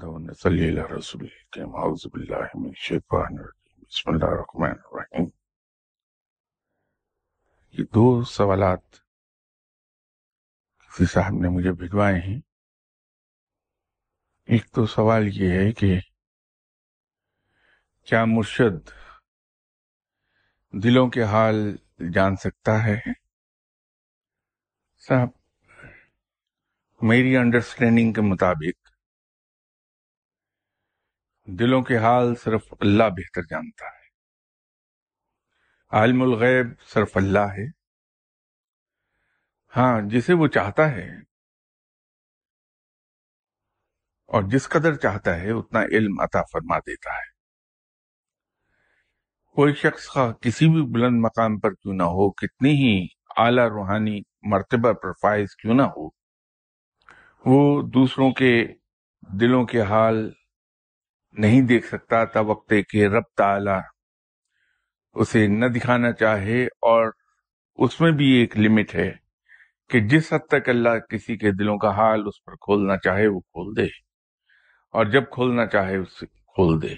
حمد و نصلی علی رسول کریم، اعوذ باللہ من الشیطان الرجیم۔ بسم اللہ الرحمن الرحیم۔ یہ دو سوالات کسی صاحب نے مجھے بھجوائے ہیں۔ ایک تو سوال یہ ہے کہ کیا مرشد دلوں کے حال جان سکتا ہے؟ صاحب، میری انڈرسٹینڈنگ کے مطابق دلوں کے حال صرف اللہ بہتر جانتا ہے۔ عالم الغیب صرف اللہ ہے۔ ہاں جسے وہ چاہتا ہے۔ اور جس قدر چاہتا ہے، اتنا علم عطا فرما دیتا ہے۔ کوئی شخص کسی بھی بلند مقام پر کیوں نہ ہو، کتنی ہی اعلی روحانی مرتبہ پر فائز کیوں نہ ہو، وہ دوسروں کے دلوں کے حال نہیں دیکھ سکتا، تب وقت کہ رب تعالی اسے نہ دکھانا چاہے اور اس میں بھی ایک لمٹ ہے کہ جس حد تک اللہ کسی کے دلوں کا حال اس پر کھولنا چاہے وہ کھول دے اور جب کھولنا چاہے اسے کھول دے۔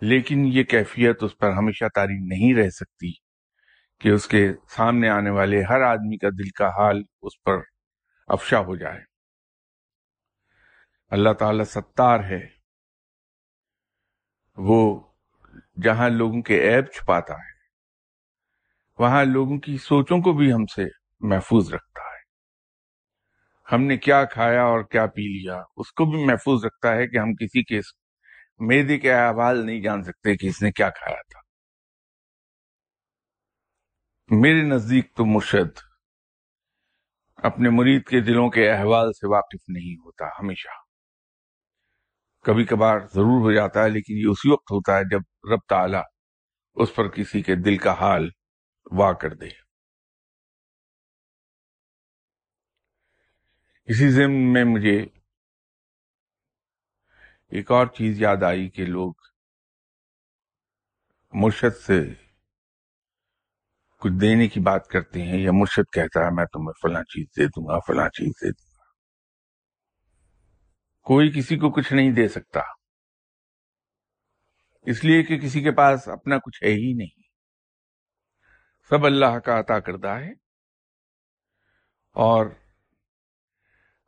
لیکن یہ کیفیت اس پر ہمیشہ تاری نہیں رہ سکتی کہ اس کے سامنے آنے والے ہر آدمی کا دل کا حال اس پر افشا ہو جائے۔ اللہ تعالی ستار ہے۔ وہ جہاں لوگوں کے عیب چھپاتا ہے، وہاں لوگوں کی سوچوں کو بھی ہم سے محفوظ رکھتا ہے۔ ہم نے کیا کھایا اور کیا پی لیا، اس کو بھی محفوظ رکھتا ہے کہ ہم کسی کے میدے کے احوال نہیں جان سکتے کہ اس نے کیا کھایا تھا۔ میرے نزدیک تو مرشد اپنے مرید کے دلوں کے احوال سے واقف نہیں ہوتا ہمیشہ۔ کبھی کبھار ضرور ہو جاتا ہے، لیکن یہ اسی وقت ہوتا ہے جب رب تعالی اس پر کسی کے دل کا حال وا کر دے۔ اسی ضمن میں مجھے ایک اور چیز یاد آئی کہ لوگ مرشد سے کچھ دینے کی بات کرتے ہیں، یا مرشد کہتا ہے، میں تمہیں فلاں چیز دے دوں گا، فلاں چیز دے دوں گا۔ کوئی کسی کو کچھ نہیں دے سکتا۔ اس لیے کہ کسی کے پاس اپنا کچھ ہے ہی نہیں۔ سب اللہ کا عطا کردہ ہے۔ اور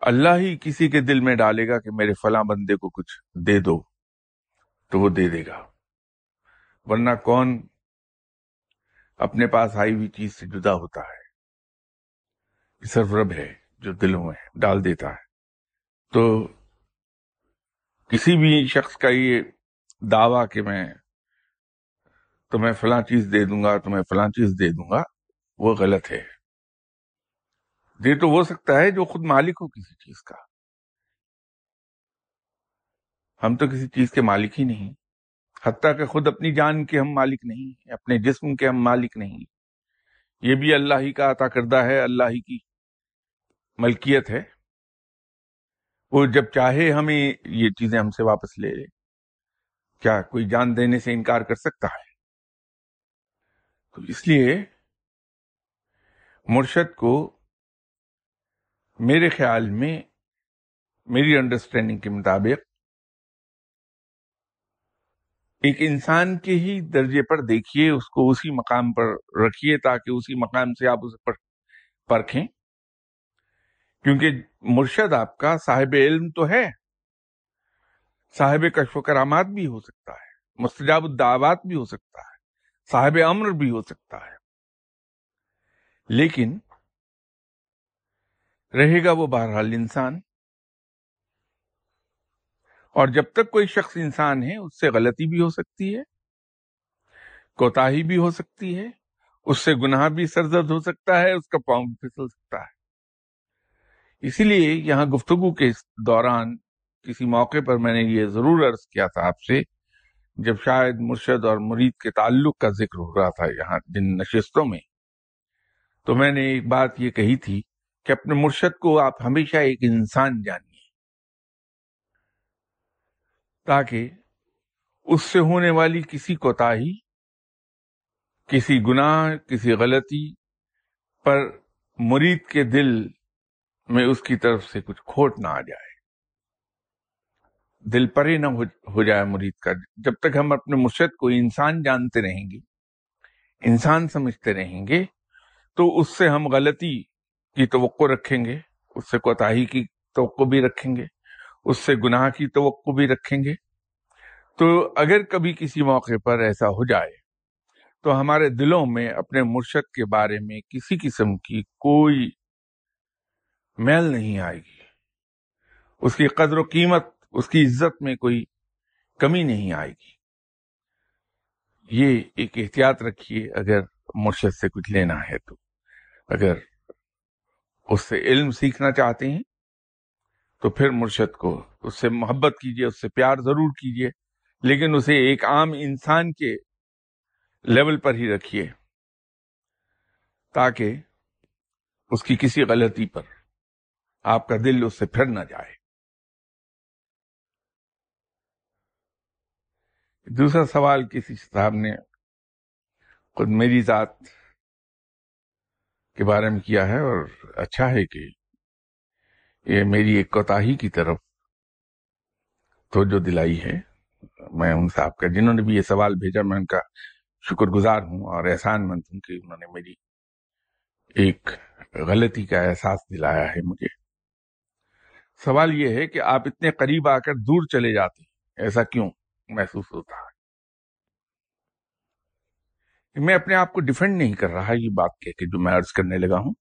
اللہ ہی کسی کے دل میں ڈالے گا کہ میرے فلاں بندے کو کچھ دے دو، تو وہ دے دے گا۔ ورنہ کون اپنے پاس آئی ہوئی چیز سے جدا ہوتا ہے؟ صرف رب ہے جو دلوں میں ڈال دیتا ہے۔ تو کسی بھی شخص کا یہ دعویٰ کہ میں تمہیں فلاں چیز دے دوں گا، تمہیں فلاں چیز دے دوں گا، وہ غلط ہے۔ دے تو ہو سکتا ہے جو خود مالک ہو کسی چیز کا۔ ہم تو کسی چیز کے مالک ہی نہیں۔ حتیٰ کہ خود اپنی جان کے ہم مالک نہیں، اپنے جسم کے ہم مالک نہیں۔ یہ بھی اللہ ہی کا عطا کردہ ہے، اللہ ہی کی ملکیت ہے۔ وہ جب چاہے ہمیں یہ چیزیں ہم سے واپس لے لے۔ کیا کوئی جان دینے سے انکار کر سکتا ہے؟ تو اس لیے مرشد کو میرے خیال میں میری انڈرسٹینڈنگ کے مطابق ایک انسان کے ہی درجے پر دیکھیے، اس کو اسی مقام پر رکھیے تاکہ اسی مقام سے آپ اسے پرکھیں۔ کیونکہ مرشد آپ کا صاحب علم تو ہے۔ صاحب کشف و کرامات بھی ہو سکتا ہے۔ مستجاب الدعوات بھی ہو سکتا ہے۔ صاحب امر بھی ہو سکتا ہے۔ لیکن رہے گا وہ بہرحال انسان۔ اور جب تک کوئی شخص انسان ہے، اس سے غلطی بھی ہو سکتی ہے۔ کوتا بھی ہو سکتی ہے۔ اس سے گناہ بھی سرزد ہو سکتا ہے۔ اس کا پاؤں بھی پھسل سکتا ہے۔ اسی لیے یہاں گفتگو کے دوران کسی موقع پر میں نے یہ ضرور عرض کیا تھا آپ سے، جب شاید مرشد اور مرید کے تعلق کا ذکر ہو رہا تھا یہاں جن نشستوں میں، تو میں نے ایک بات یہ کہی تھی کہ اپنے مرشد کو آپ ہمیشہ ایک انسان جانیے، تاکہ اس سے ہونے والی کسی کوتاہی، کسی گناہ، کسی غلطی پر مرید کے دل میں اس کی طرف سے کچھ کھوٹ نہ آ جائے۔ دل پرے نہ ہو جائے مرید کا۔ جب تک ہم اپنے مرشد کو انسان جانتے رہیں گے، انسان سمجھتے رہیں گے، تو اس سے ہم غلطی کی توقع رکھیں گے، اس سے کوتاہی کی توقع بھی رکھیں گے، اس سے گناہ کی توقع بھی رکھیں گے۔ تو اگر کبھی کسی موقع پر ایسا ہو جائے، تو ہمارے دلوں میں اپنے مرشد کے بارے میں کسی قسم کی کوئی میل نہیں آئے گی۔ اس کی قدر و قیمت، اس کی عزت میں کوئی کمی نہیں آئے گی۔ یہ ایک احتیاط رکھیے، اگر مرشد سے کچھ لینا ہے تو۔ اگر اس سے علم سیکھنا چاہتے ہیں، تو پھر مرشد کو اس سے محبت کیجیے اس سے پیار ضرور کیجیے لیکن اسے ایک عام انسان کے لیول پر ہی رکھیے، تاکہ اس کی کسی غلطی پر آپ کا دل اس سے پھر نہ جائے۔ دوسرا سوال کسی صاحب نے خود میری ذات کے بارے میں کیا ہے اور اچھا ہے کہ یہ میری ایک کوتاہی کی طرف تو جو دلائی ہے۔ میں ان صاحب کا، جنہوں نے بھی یہ سوال بھیجا، میں ان کا شکر گزار ہوں اور احسان مند ہوں کہ انہوں نے میری ایک غلطی کا احساس دلایا ہے مجھے۔ سوال یہ ہے کہ آپ اتنے قریب آ کر دور چلے جاتے ہیں، ایسا کیوں محسوس ہوتا ہے؟ میں اپنے آپ کو ڈیفینڈ نہیں کر رہا، یہ بات کہ جو میں عرض کرنے لگا ہوں،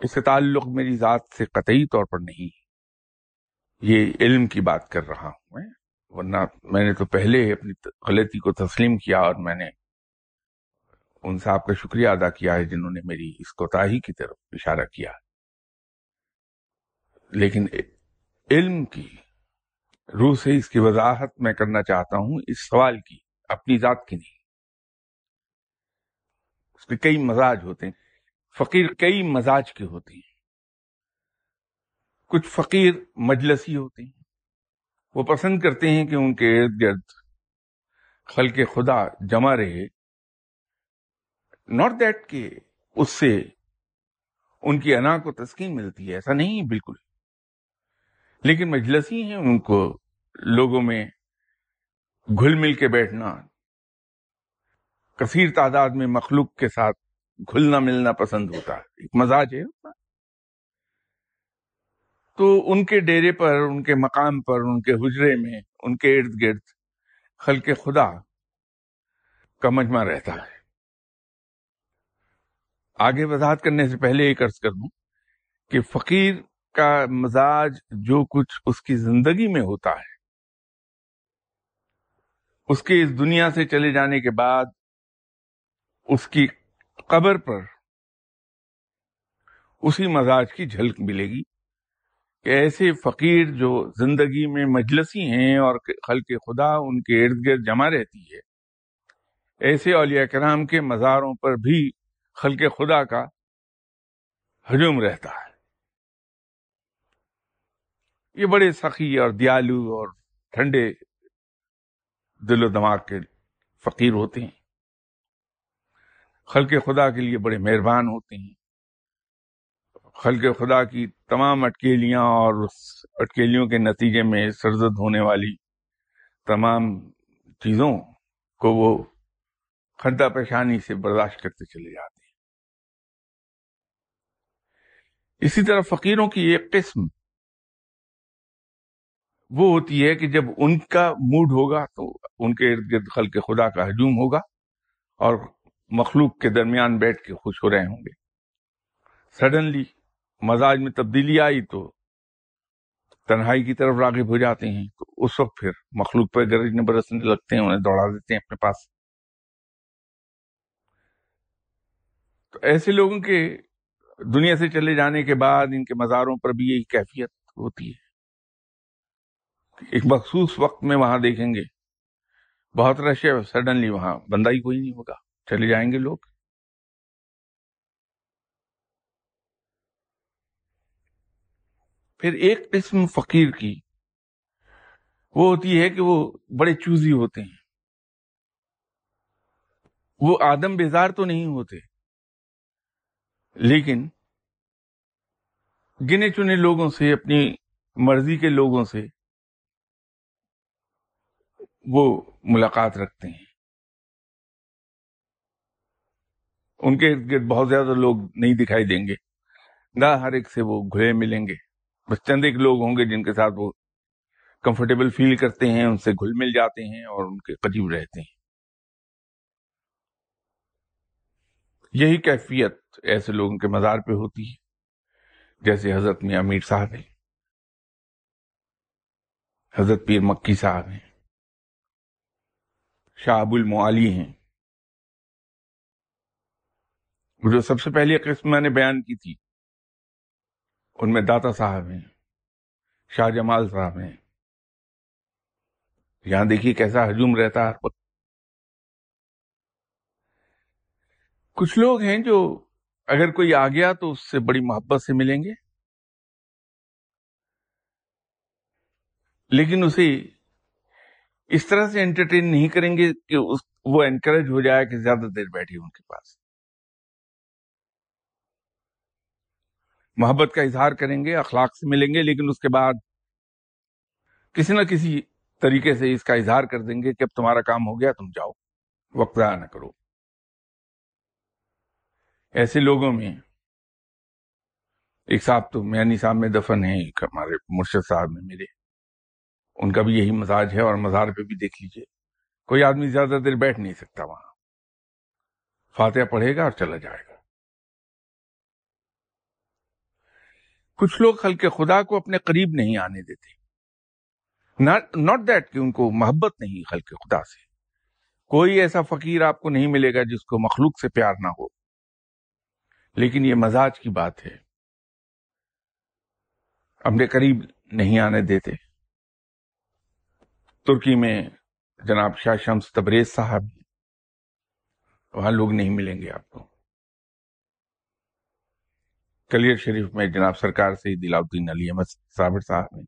اس سے تعلق میری ذات سے قطعی طور پر نہیں۔ یہ علم کی بات کر رہا ہوں میں، ورنہ میں نے تو پہلے اپنی غلطی کو تسلیم کیا اور میں نے ان صاحب کا شکریہ ادا کیا ہے جنہوں نے میری اس کوتاہی کی طرف اشارہ کیا۔ ہے لیکن علم کی، روح سے اس کی وضاحت میں کرنا چاہتا ہوں، اس سوال کی، اپنی ذات کی نہیں۔ اس کے کئی مزاج ہوتے ہیں۔ فقیر کئی مزاج کے ہوتے ہیں۔ کچھ فقیر مجلسی ہوتے ہیں۔ وہ پسند کرتے ہیں کہ ان کے ارد گرد خلق خدا جمع رہے۔ ناٹ دیٹ کہ اس سے ان کی انا کو تسکین ملتی ہے، ایسا نہیں، بالکل۔ لیکن مجلسی ہیں ان کو لوگوں میں گھل مل کے بیٹھنا، کثیر تعداد میں مخلوق کے ساتھ گھلنا ملنا پسند ہوتا ہے، ایک مزاج ہے۔ تو ان کے ڈیرے پر، ان کے مقام پر، ان کے حجرے میں، ان کے ارد گرد خلق خدا کا مجمع رہتا ہے۔ آگے وضاحت کرنے سے پہلے ایک عرض کر دوں کہ فقیر کا مزاج جو کچھ اس کی زندگی میں ہوتا ہے۔ اس کے اس دنیا سے چلے جانے کے بعد اس کی قبر پر اسی مزاج کی جھلک ملے گی کہ ایسے فقیر جو زندگی میں مجلسی ہیں اور خلق خدا ان کے ارد گرد جمع رہتی ہے، ایسے اولیاء کرام کے مزاروں پر بھی خلق خدا کا ہجوم رہتا ہے۔ یہ بڑے سخی اور دیالو اور ٹھنڈے دل و دماغ کے فقیر ہوتے ہیں۔ خلق خدا کے لیے بڑے مہربان ہوتے ہیں۔ خلق خدا کی تمام اٹکیلیاں اور اس اٹکیلیوں کے نتیجے میں سرزد ہونے والی تمام چیزوں کو وہ خندہ پیشانی سے برداشت کرتے چلے جاتے ہیں۔ اسی طرح فقیروں کی ایک قسم وہ ہوتی ہے کہ جب ان کا موڈ ہوگا تو ان کے ارد گرد خلق خدا کا ہجوم ہوگا اور مخلوق کے درمیان بیٹھ کے خوش ہو رہے ہوں گے۔ سڈنلی مزاج میں تبدیلی آئی تو تنہائی کی طرف راغب ہو جاتے ہیں۔ تو اس وقت پھر مخلوق پہ گرجنے برسنے لگتے ہیں، انہیں دوڑا دیتے ہیں اپنے پاس۔ تو ایسے لوگوں کے دنیا سے چلے جانے کے بعد ان کے مزاروں پر بھی یہی کیفیت ہوتی ہے۔ ایک مخصوص وقت میں وہاں دیکھیں گے۔ بہت رش ہے۔ سڈنلی وہاں بندہ ہی کوئی نہیں ہوگا۔ چلے جائیں گے لوگ۔ پھر ایک قسم فقیر کی۔ وہ ہوتی ہے کہ وہ بڑے چوزی ہوتے ہیں۔ وہ آدم بیزار تو نہیں ہوتے۔ لیکن گنے چنے لوگوں سے، اپنی مرضی کے لوگوں سے وہ ملاقات رکھتے ہیں۔ ان کے ارد گرد بہت زیادہ لوگ نہیں دکھائی دیں گے۔ نہ ہر ایک سے وہ گھلے ملیں گے۔ بس چند ایک لوگ ہوں گے جن کے ساتھ وہ کمفرٹیبل فیل کرتے ہیں، ان سے گھل مل جاتے ہیں اور ان کے قریب رہتے ہیں۔ یہی کیفیت ایسے لوگوں کے مزار پہ ہوتی ہے، جیسے حضرت میاں امیر صاحب ہیں۔ حضرت پیر مکی صاحب ہیں۔ شاہ المعالی ہیں۔ جو سب سے پہلی قسم میں نے بیان کی تھی، ان میں داتا صاحب ہیں، شاہ جمال صاحب ہیں۔ یہاں دیکھیے کیسا ہجوم رہتا ہے۔ کچھ لوگ ہیں جو اگر کوئی آ گیا تو اس سے بڑی محبت سے ملیں گے، لیکن اسے اس طرح سے انٹرٹین نہیں کریں گے کہ وہ انکریج ہو جائے کہ زیادہ دیر بیٹھی ان کے پاس۔ محبت کا اظہار کریں گے، اخلاق سے ملیں گے، لیکن اس کے بعد کسی نہ کسی طریقے سے اس کا اظہار کر دیں گے کہ اب تمہارا کام ہو گیا، تم جاؤ، وقت ضائع نہ کرو۔ ایسے لوگوں میں ایک صاحب تو میانی صاحب میں دفن ہے ایک ہمارے مرشد صاحب میں میرے۔ ان کا بھی یہی مزاج ہے اور مزار پہ بھی دیکھ لیجیے۔ کوئی آدمی زیادہ دیر بیٹھ نہیں سکتا وہاں۔ فاتحہ پڑھے گا اور چلا جائے گا۔ کچھ لوگ خلق خدا کو اپنے قریب نہیں آنے دیتے۔ ناٹ دیٹ کہ ان کو محبت نہیں خلق خدا سے۔ کوئی ایسا فقیر آپ کو نہیں ملے گا جس کو مخلوق سے پیار نہ ہو۔ لیکن یہ مزاج کی بات ہے۔ اپنے قریب نہیں آنے دیتے۔ ترکی میں جناب شاہ شمس تبریز صاحب وہاں لوگ نہیں ملیں گے آپ کو۔ کلیر شریف میں جناب سرکار سے دلاؤدین علی احمد صابر صاحب ہیں۔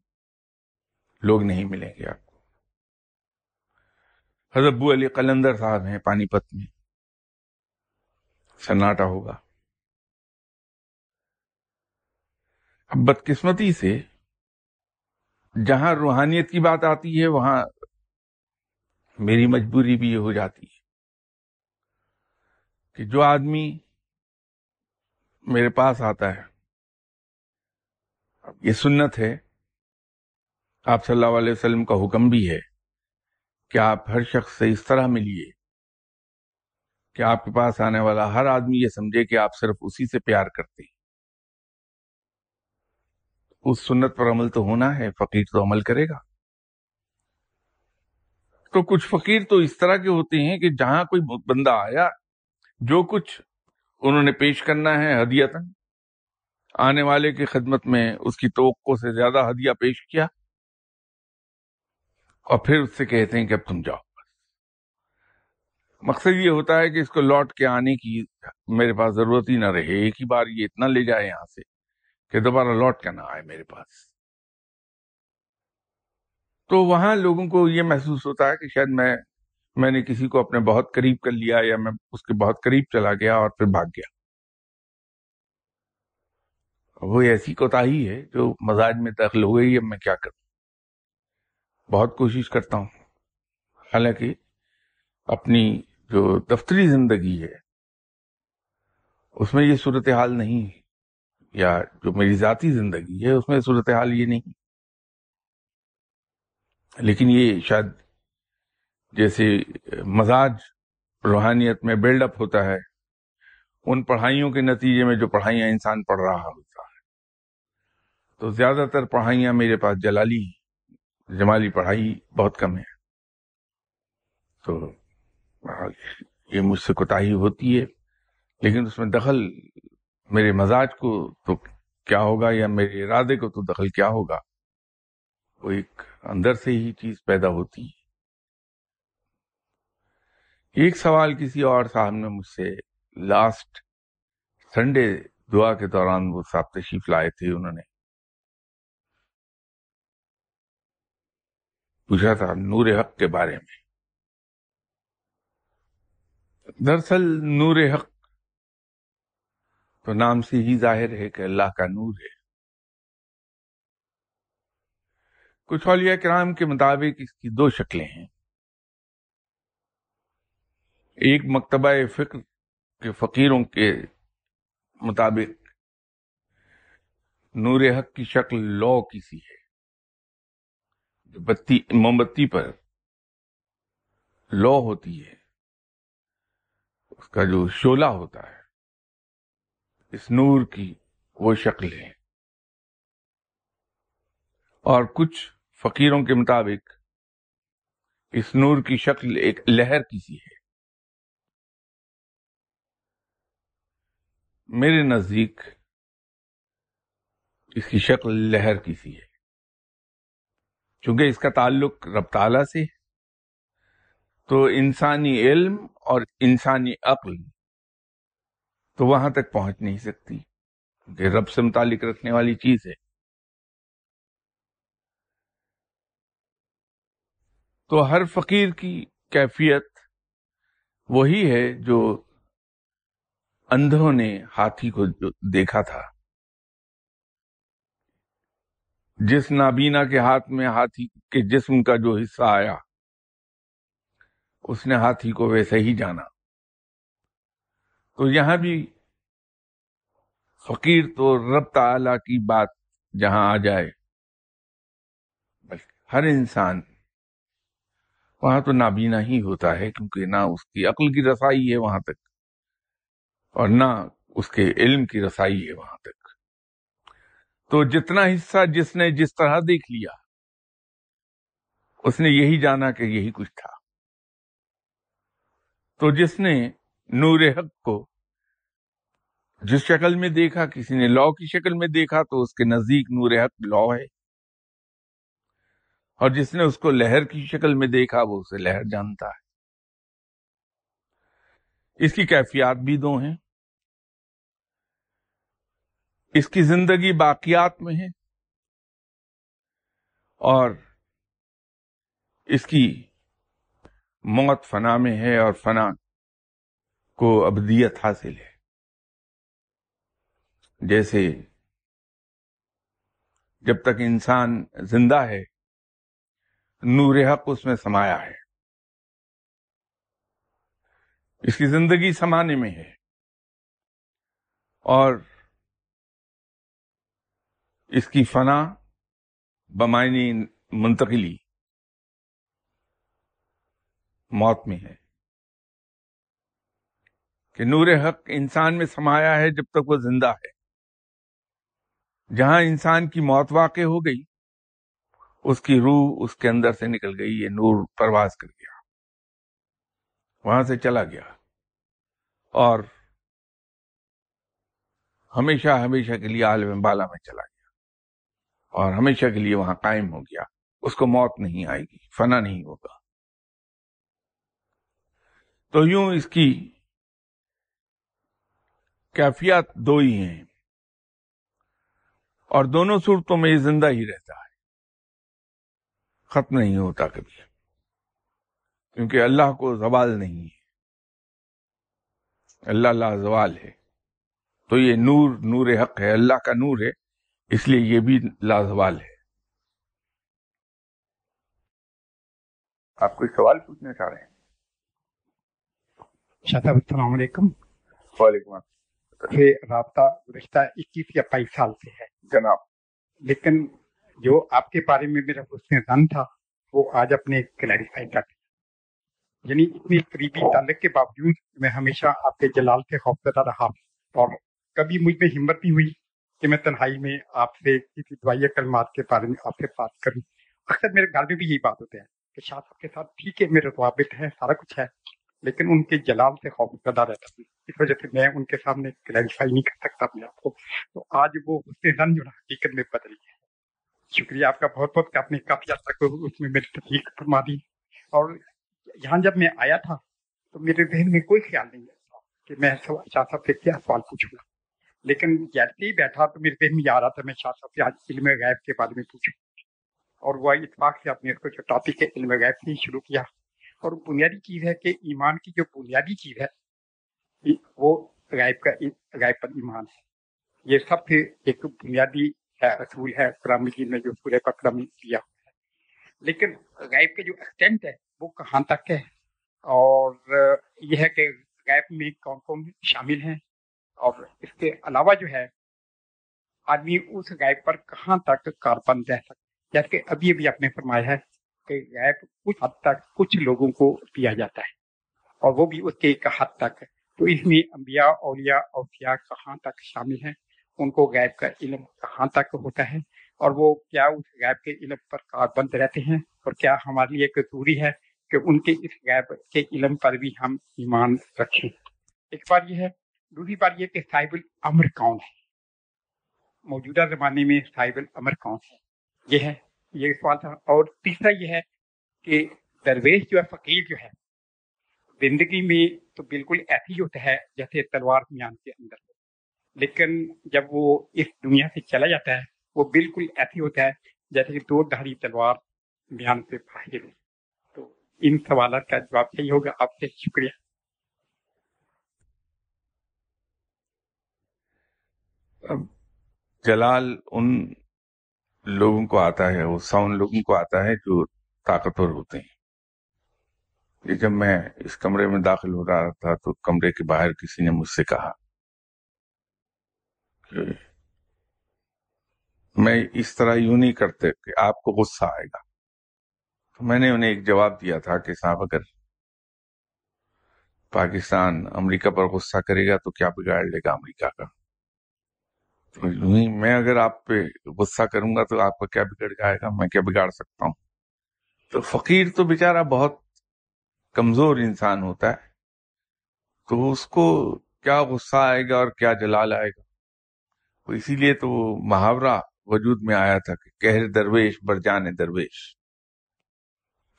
لوگ نہیں ملیں گے آپ کو۔ حضرت علی قلندر صاحب ہیں پانی پت میں۔ سناٹا ہوگا۔ اب بدقسمتی سے جہاں روحانیت کی بات آتی ہے، وہاں میری مجبوری بھی یہ ہو جاتی ہے کہ جو آدمی میرے پاس آتا ہے۔ یہ سنت ہے۔ آپ صلی اللہ علیہ وسلم کا حکم بھی ہے کہ آپ ہر شخص سے اس طرح ملیے کہ آپ کے پاس آنے والا ہر آدمی یہ سمجھے کہ آپ صرف اسی سے پیار کرتے ہیں۔ اس سنت پر عمل تو ہونا ہے، فقیر تو عمل کرے گا۔ تو کچھ فقیر تو اس طرح کے ہوتے ہیں کہ جہاں کوئی بندہ آیا، جو کچھ انہوں نے پیش کرنا ہے ہدیت آنے والے کی خدمت میں اس کی توقع سے زیادہ ہدیہ پیش کیا، اور پھر اس سے کہتے ہیں کہ اب تم جاؤ۔ مقصد یہ ہوتا ہے کہ اس کو لوٹ کے آنے کی میرے پاس ضرورت ہی نہ رہے، ایک ہی بار یہ اتنا لے جائے یہاں سے۔ کہ دوبارہ لوٹ کے نہ آئے میرے پاس۔ تو وہاں لوگوں کو یہ محسوس ہوتا ہے کہ شاید میں میں نے کسی کو اپنے بہت قریب کر لیا یا میں اس کے بہت قریب چلا گیا اور پھر بھاگ گیا۔ وہ ایسی کوتا ہی ہے جو مزاج میں دخل ہو گئی اب میں کیا کروں؟ بہت کوشش کرتا ہوں۔ حالانکہ اپنی جو دفتری زندگی ہے، اس میں یہ صورتحال نہیں یا جو میری ذاتی زندگی ہے، اس میں صورتحال یہ نہیں۔ لیکن یہ شاید جیسے مزاج روحانیت میں بلڈ اپ ہوتا ہے، ان پڑھائیوں کے نتیجے میں جو پڑھائیاں انسان پڑھ رہا ہوتا ہے۔ تو زیادہ تر پڑھائیاں میرے پاس جلالی جمالی پڑھائی بہت کم ہے۔ تو یہ مجھ سے کوتا ہوتی ہے، لیکن اس میں دخل میرے مزاج کو تو کیا ہوگا یا میرے ارادے کو تو دخل کیا ہوگا؟ وہ ایک اندر سے ہی چیز پیدا ہوتی ہے۔ ایک سوال کسی اور صاحب نے مجھ سے لاسٹ سنڈے دعا کے دوران وہ صاحب تشریف لائے تھے انہوں نے۔ پوچھا تھا نور حق کے بارے میں۔ دراصل نور حق تو نام سے ہی ظاہر ہے کہ اللہ کا نور ہے۔ کچھ اولیاء کرام کے مطابق اس کی دو شکلیں ہیں۔ ایک مکتبہ فکر کے فقیروں کے مطابق نور حق کی شکل لو کسی ہے۔ جو بتی موم بتی پر لو ہوتی ہے۔ اس کا جو شولہ ہوتا ہے۔ اس نور کی وہ شکل ہے۔ اور کچھ فقیروں کے مطابق، اس نور کی شکل ایک لہر کسی ہے۔ میرے نزدیک اس کی شکل لہر کسی ہے۔ چونکہ اس کا تعلق رب تعالی سے تو انسانی علم اور انسانی عقل تو وہاں تک پہنچ نہیں سکتی۔ کہ رب سے متعلق رکھنے والی چیز ہے۔ تو ہر فقیر کی کیفیت وہی ہے جو اندھوں نے ہاتھی کو دیکھا تھا۔ جس نابینا کے ہاتھ میں ہاتھی کے جسم کا جو حصہ آیا، اس نے ہاتھی کو ویسے ہی جانا۔ تو یہاں بھی فقیر تو رب تعالی کی بات جہاں آ جائے، بلکہ ہر انسان وہاں تو نابینا ہی ہوتا ہے، کیونکہ نہ اس کی عقل کی رسائی ہے وہاں تک اور نہ اس کے علم کی رسائی ہے وہاں تک۔ تو جتنا حصہ جس نے جس طرح دیکھ لیا، اس نے یہی جانا کہ یہی کچھ تھا۔ تو جس نے نور حق کو۔ جس شکل میں دیکھا، کسی نے لو کی شکل میں دیکھا تو اس کے نزدیک نور حق لو ہے۔ اور جس نے اس کو لہر کی شکل میں دیکھا، وہ اسے لہر جانتا ہے۔ اس کی کیفیات بھی دو ہیں۔ اس کی زندگی باقیات میں ہے۔ اور اس کی موت فنا میں ہے اور فنا کو ابدیت حاصل ہے۔ جیسے جب تک انسان زندہ ہے، نور حق اس میں سمایا ہے۔ اس کی زندگی سمانے میں ہے۔ اور اس کی فنا بمائنی منتقلی موت میں ہے۔ کہ نور حق انسان میں سمایا ہے جب تک وہ زندہ ہے۔ جہاں انسان کی موت واقع ہو گئی، اس کی روح اس کے اندر سے نکل گئی، یہ نور پرواز کر گیا۔ وہاں سے چلا گیا۔ اور ہمیشہ ہمیشہ کے لیے عالم بالا میں چلا گیا۔ اور ہمیشہ کے لیے وہاں قائم ہو گیا۔ اس کو موت نہیں آئے گی، فنا نہیں ہوگا۔ تو یوں اس کی کیفیات دو ہی ہیں۔ اور دونوں صورتوں میں یہ زندہ ہی رہتا ہے۔ ختم نہیں ہوتا کبھی۔ کیونکہ اللہ کو زوال نہیں ہے۔ اللہ اللہ زوال ہے۔ تو یہ نور نور حق ہے۔ اللہ کا نور ہے۔ اس لیے یہ بھی لازوال ہے۔ آپ کوئی سوال پوچھنا چاہ رہے ہیں؟ السلام علیکم۔ وعلیکم السلام۔ سے رابطہ گزشتہ اکیس یا بائیس سال سے ہے۔ جناب۔ لیکن جو آپ کے بارے میں میرا حسن زن تھا وہ آج اپنے کلیریفائی کر یعنی اتنی قریبی تعلق کے باوجود میں ہمیشہ آپ کے جلال سے خوفزدہ رہا۔ اور کبھی مجھ میں ہمت نہیں ہوئی کہ میں تنہائی میں آپ سے کسی دوائی کلمات کے بارے میں آپ سے بات کروں۔ اکثر میرے گھر میں بھی یہی بات ہوتے ہیں کہ شاہ صاحب کے ساتھ ٹھیک ہے میرے روابط ہیں سارا کچھ ہے۔ لیکن ان کے جلال سے خوف زدہ رہتا تھا اس وجہ سے میں ان کے سامنے کلیریفائی نہیں کر سکتا اپنے آپ کو۔ تو آج وہ حسن زن جو حقیقت میں بدل گیا شکریہ، آپ کا بہت بہت کہ آپ نے کافی حد تک اس میں میری تصدیق فرما دی۔ اور یہاں جب میں آیا تھا تو میرے ذہن میں کوئی خیال نہیں آیا کہ میں شاہ صاحب سے کیا سوال پوچھوں گا۔ لیکن جیسے ہی بیٹھا تو میرے ذہن میں آ رہا تھا میں شاہ صاحب سے آج علم غیب کے بارے میں پوچھوں۔ اور وہ اتفاق سے آپ نے اس کو جو ٹاپک ہے علم غیب سے ہی شروع کیا۔ اور بنیادی چیز ہے کہ ایمان کی جو بنیادی چیز ہے، وہ غائب کا غائب پر ایمان ہے۔ یہ سب سے ایک بنیادی اصول ہے قرآن مجید میں جو سورہ بکرا میں دیا۔ ہوا ہے لیکن غائب کے جو ایکسٹینٹ ہے، وہ کہاں تک ہے؟ اور یہ ہے کہ غیب میں کون کون شامل ہیں؟ اور اس کے علاوہ جو ہے، آدمی اس غیب پر کہاں تک کاربند رہ سکتا جیسے کہ ابھی ابھی آپ نے فرمایا ہے کہ غیب کچھ حد تک کچھ لوگوں کو دیا جاتا ہے۔ اور وہ بھی اس کے ایک حد تک۔ تو اس میں انبیاء، اولیاء اوفیاء کہاں تک شامل ہیں؟ ان کو غیب کا علم کہاں تک ہوتا ہے؟ اور وہ کیا اس غیب کے علم پر کاربند رہتے ہیں؟ اور کیا ہمارے لیے ضروری ہے کہ ان کے اس غیب کے علم پر بھی ہم ایمان رکھیں؟ ایک بار یہ ہے، دوسری بات یہ کہ صاحب الامر کون ہے؟ موجودہ زمانے میں صاحب الامر کون ہے؟ یہ ہے یہ سوال تھا۔ اور تیسرا یہ ہے کہ درویش جو ہے، فقیر جو ہے، زندگی میں تو بالکل ایسی ہوتا ہے جیسے تلوار میان کے اندر۔ لیکن جب وہ اس دنیا سے چلا جاتا ہے، وہ بالکل ایسی ہوتا ہے جیسے کہ دو دھاری تلوار بیان سے فاہر ہو تو ان سوالات کا جواب صحیح ہوگا۔ آپ سے شکریہ۔ اب جلال، ان لوگوں کو آتا ہے غصہ ان لوگوں کو آتا ہے جو طاقتور ہوتے ہیں۔ یہ جب میں اس کمرے میں داخل ہو رہا تھا تو کمرے کے باہر کسی نے مجھ سے کہا کہ میں اس طرح یوں نہیں کرتے کہ آپ کو غصہ آئے گا۔ تو میں نے انہیں ایک جواب دیا تھا کہ صاحب، اگر پاکستان امریکہ پر غصہ کرے گا تو کیا بگاڑ لے گا امریکہ کا؟ میں اگر آپ پہ غصہ کروں گا تو آپ کا کیا بگڑ جائے گا؟ میں کیا بگاڑ سکتا ہوں؟ تو فقیر تو بیچارہ بہت کمزور انسان ہوتا ہے، تو اس کو کیا غصہ آئے گا اور کیا جلال آئے گا؟ اسی لیے تو وہ محاورہ وجود میں آیا تھا کہ کہر درویش برجان درویش۔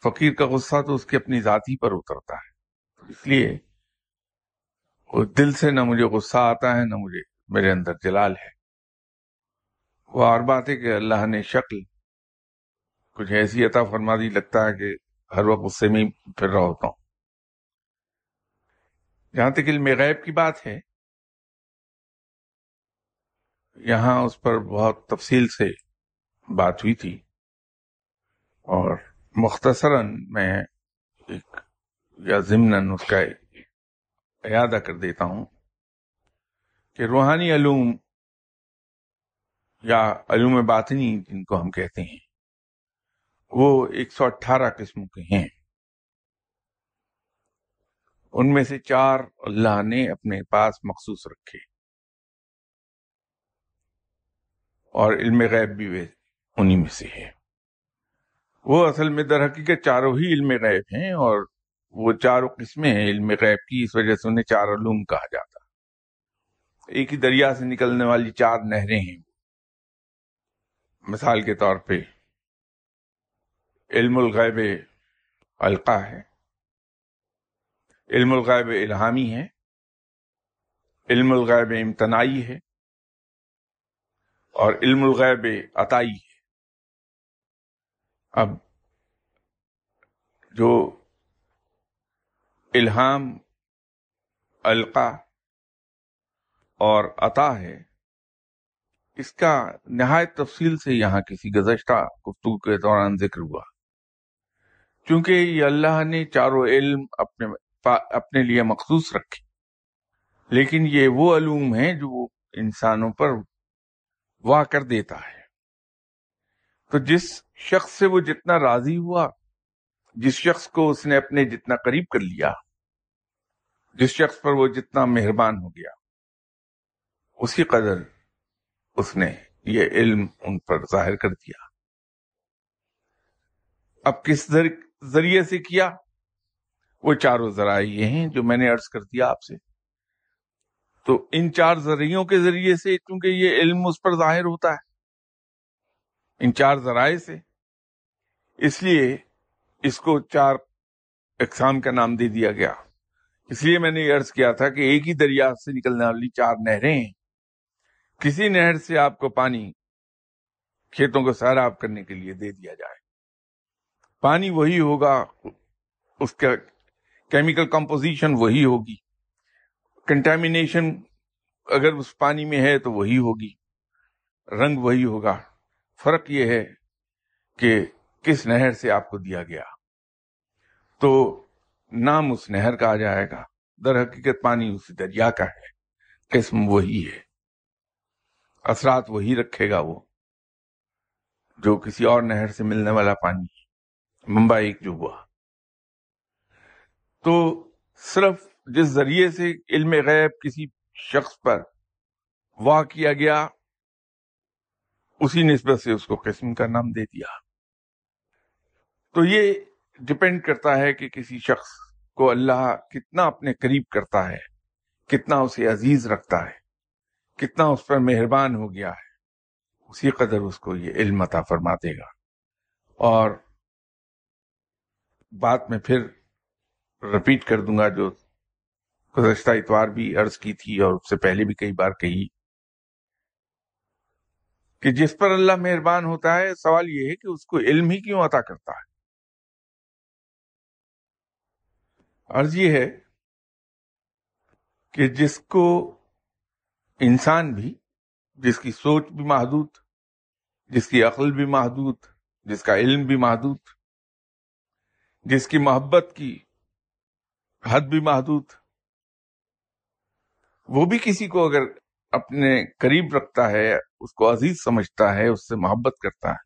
فقیر کا غصہ تو اس کی اپنی ذاتی پر اترتا ہے اس لیے وہ دل سے نہ مجھے غصہ آتا ہے، نہ مجھے میرے اندر جلال ہے۔ وہ اور بات ہے کہ اللہ نے شکل کچھ ایسی عطا فرما دی، لگتا ہے کہ ہر وقت اس سے میں پھر رہا ہوتا ہوں۔ جہاں تک علم غیب کی بات ہے، یہاں اس پر بہت تفصیل سے بات ہوئی تھی۔ اور مختصراً میں ایک یا ضمن اس کا اعادہ کر دیتا ہوں کہ روحانی علوم یا علوم باطنی جن کو ہم کہتے ہیں، وہ ایک سو اٹھارہ قسم کے ہیں۔ ان میں سے چار اللہ نے اپنے پاس مخصوص رکھے۔ اور علم غیب بھی انہی میں سے ہے۔ وہ اصل میں در حقیقت چاروں ہی علم غیب ہیں اور وہ چاروں قسمیں ہیں۔ علم غیب کی اس وجہ سے انہیں چار علوم کہا جاتا۔ ایک ہی دریا سے نکلنے والی چار نہریں ہیں۔ مثال کے طور پہ، علم الغیب القا ہے، علم الغیب الہامی ہے، علم الغیب امتنائی ہے، اور علم الغیب عطائی ہے۔ اب جو الہام، القا اور عطا ہے اس کا نہایت تفصیل سے یہاں کسی گزشتہ گفتگو کے دوران ذکر ہوا۔ چونکہ یہ اللہ نے چاروں علم اپنے اپنے لیے مخصوص رکھے۔ لیکن یہ وہ علوم ہیں جو انسانوں پر واہ کر دیتا ہے۔ تو جس شخص سے وہ جتنا راضی ہوا، جس شخص کو اس نے اپنے جتنا قریب کر لیا، جس شخص پر وہ جتنا مہربان ہو گیا، اسی قدر اس نے یہ علم ان پر ظاہر کر دیا۔ اب کس ذریعے سے کیا؟ وہ چاروں ذرائع یہ ہیں جو میں نے عرض کر دیا آپ سے۔ تو ان چار ذریعوں کے ذریعے سے کیونکہ یہ علم اس پر ظاہر ہوتا ہے۔ ان چار ذرائع سے۔ اس لیے اس کو چار اقسام کا نام دے دیا گیا۔ اس لیے میں نے یہ عرض کیا تھا کہ ایک ہی دریا سے نکلنے والی چار نہریں ہیں کسی نہر سے آپ کو پانی کھیتوں کو سیراب کرنے کے لیے دے دیا جائے۔ پانی وہی ہوگا، اس کا کیمیکل کمپوزیشن وہی ہوگی۔ کنٹامینیشن اگر اس پانی میں ہے تو وہی ہوگی۔ رنگ وہی ہوگا۔ فرق یہ ہے کہ کس نہر سے آپ کو دیا گیا۔ تو نام اس نہر کا آ جائے گا۔ در حقیقت پانی اسی دریا کا ہے۔ قسم وہی ہے۔ اثرات وہی رکھے گا وہ، جو کسی اور نہر سے ملنے والا پانی، ممبئی ایک جو ہوا۔ تو صرف جس ذریعے سے علم غیب کسی شخص پر واہ کیا گیا، اسی نسبت سے اس کو قسم کا نام دے دیا۔ تو یہ ڈپینڈ کرتا ہے کہ کسی شخص کو اللہ کتنا اپنے قریب کرتا ہے، کتنا اسے عزیز رکھتا ہے۔ کتنا اس پر مہربان ہو گیا ہے، اسی قدر اس کو یہ علم عطا فرما دے گا۔ اور بات میں پھر رپیٹ کر دوں گا جو گزشتہ اتوار بھی عرض کی تھی اور اس سے پہلے بھی کئی بار کہی کہ جس پر اللہ مہربان ہوتا ہے، سوال یہ ہے کہ اس کو علم ہی کیوں عطا کرتا ہے؟ عرض یہ ہے کہ جس کو انسان بھی، جس کی سوچ بھی محدود، جس کی عقل بھی محدود، جس کا علم بھی محدود، جس کی محبت کی حد بھی محدود، وہ بھی کسی کو اگر اپنے قریب رکھتا ہے، اس کو عزیز سمجھتا ہے، اس سے محبت کرتا ہے،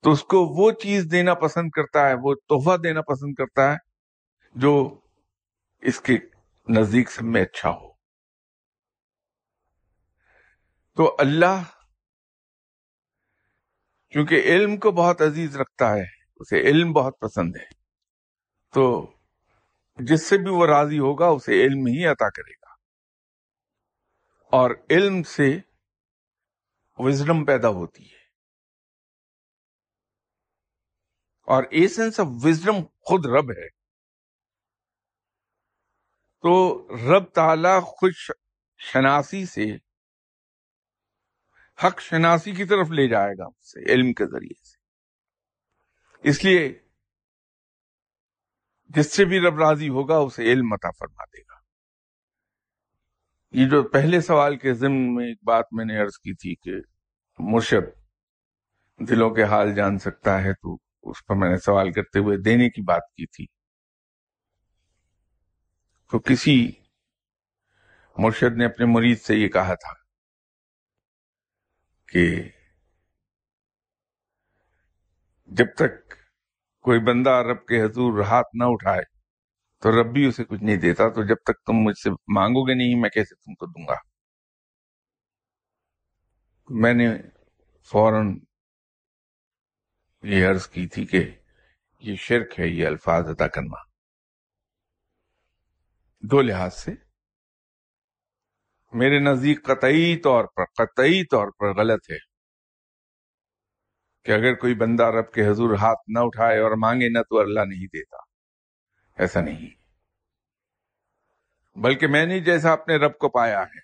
تو اس کو وہ چیز دینا پسند کرتا ہے، وہ تحفہ دینا پسند کرتا ہے، جو اس کے نزدیک سب میں اچھا ہو۔ تو اللہ چونکہ علم کو بہت عزیز رکھتا ہے، اسے علم بہت پسند ہے۔ تو جس سے بھی وہ راضی ہوگا، اسے علم ہی عطا کرے گا۔ اور علم سے وزڈم پیدا ہوتی ہے۔ اور ایسنس آف وزڈم خود رب ہے۔ تو رب تعالی خود شناسی سے حق شناسی کی طرف لے جائے گا اس سے، علم کے ذریعے سے۔ اس لیے جس سے بھی رب راضی ہوگا، اسے علم عطا فرما دے گا۔ یہ جو پہلے سوال کے ضمن میں ایک بات میں نے عرض کی تھی کہ مرشد دلوں کے حال جان سکتا ہے، تو اس پر میں نے سوال کرتے ہوئے دینے کی بات کی تھی۔ تو کسی مرشد نے اپنے مرید سے یہ کہا تھا کہ جب تک کوئی بندہ رب کے حضور ہاتھ نہ اٹھائے تو رب بھی اسے کچھ نہیں دیتا، تو جب تک تم مجھ سے مانگو گے نہیں، میں کیسے تم کو دوں گا؟ میں نے فوراً یہ عرض کی تھی کہ یہ شرک ہے، یہ الفاظ ادا کرنا۔ دو لحاظ سے میرے نزدیک قطعی طور پر، قطعی طور پر غلط ہے کہ اگر کوئی بندہ رب کے حضور ہاتھ نہ اٹھائے اور مانگے نہ تو اللہ نہیں دیتا۔ ایسا نہیں۔ بلکہ میں نے جیسا اپنے رب کو پایا ہے،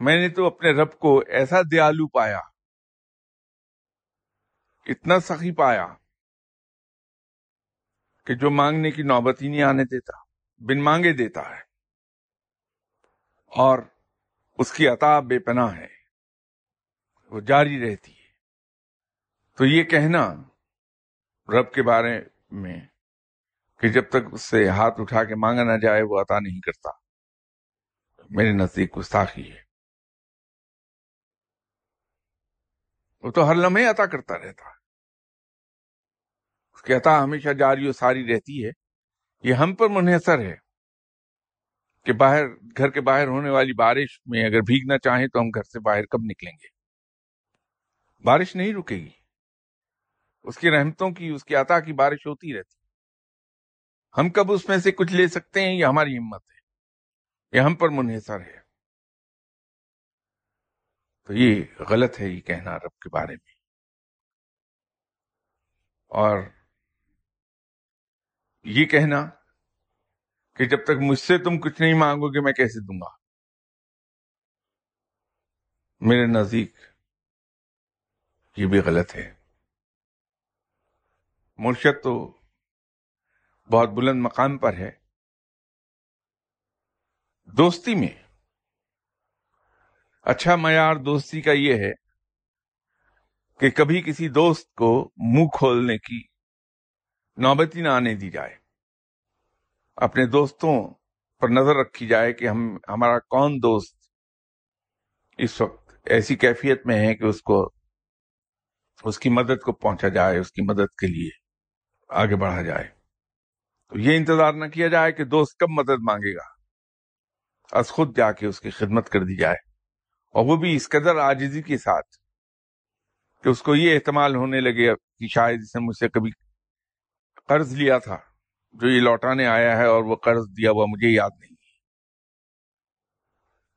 میں نے تو اپنے رب کو ایسا دیالو پایا، اتنا سخی پایا کہ جو مانگنے کی نوبت ہی نہیں آنے دیتا، بن مانگے دیتا ہے۔ اور اس کی عطا بے پناہ ہے۔ وہ جاری رہتی ہے۔ تو یہ کہنا رب کے بارے میں کہ جب تک اس سے ہاتھ اٹھا کے مانگا نہ جائے، وہ عطا نہیں کرتا۔ میرے نزدیک گستاخی ہے۔ وہ تو ہر لمحے عطا کرتا رہتا۔ ہے اس کی عطا ہمیشہ جاری و ساری رہتی ہے۔ یہ ہم پر منحصر ہے۔ کہ باہر، گھر کے باہر ہونے والی بارش میں اگر بھیگنا چاہیں تو ہم گھر سے باہر کب نکلیں گے؟ بارش نہیں رکے گی۔ اس کی رحمتوں کی، اس کی عطا کی بارش ہوتی رہتی۔ ہم کب اس میں سے کچھ لے سکتے ہیں یہ ہماری ہمت ہے۔ یہ ہم پر منحصر ہے۔ تو یہ غلط ہے یہ کہنا رب کے بارے میں۔ اور یہ کہنا کہ جب تک مجھ سے تم کچھ نہیں مانگو گے، میں کیسے دوں گا؟ میرے نزدیک یہ بھی غلط ہے۔ مرشد تو بہت بلند مقام پر ہے۔ دوستی میں اچھا معیار دوستی کا یہ ہے کہ کبھی کسی دوست کو منہ کھولنے کی نوبتی نہ آنے دی جائے۔ اپنے دوستوں پر نظر رکھی جائے کہ ہم، ہمارا کون دوست اس وقت ایسی کیفیت میں ہے کہ اس کو، اس کی مدد کو پہنچا جائے، اس کی مدد کے لیے آگے بڑھا جائے۔ تو یہ انتظار نہ کیا جائے کہ دوست کب مدد مانگے گا۔ از خود جا کے اس کی خدمت کر دی جائے۔ اور وہ بھی اس قدر آجزی کے ساتھ کہ اس کو یہ احتمال ہونے لگے کہ شاید اس نے مجھ سے کبھی قرض لیا تھا۔ جو یہ لوٹانے آیا ہے اور وہ قرض دیا ہوا مجھے یاد نہیں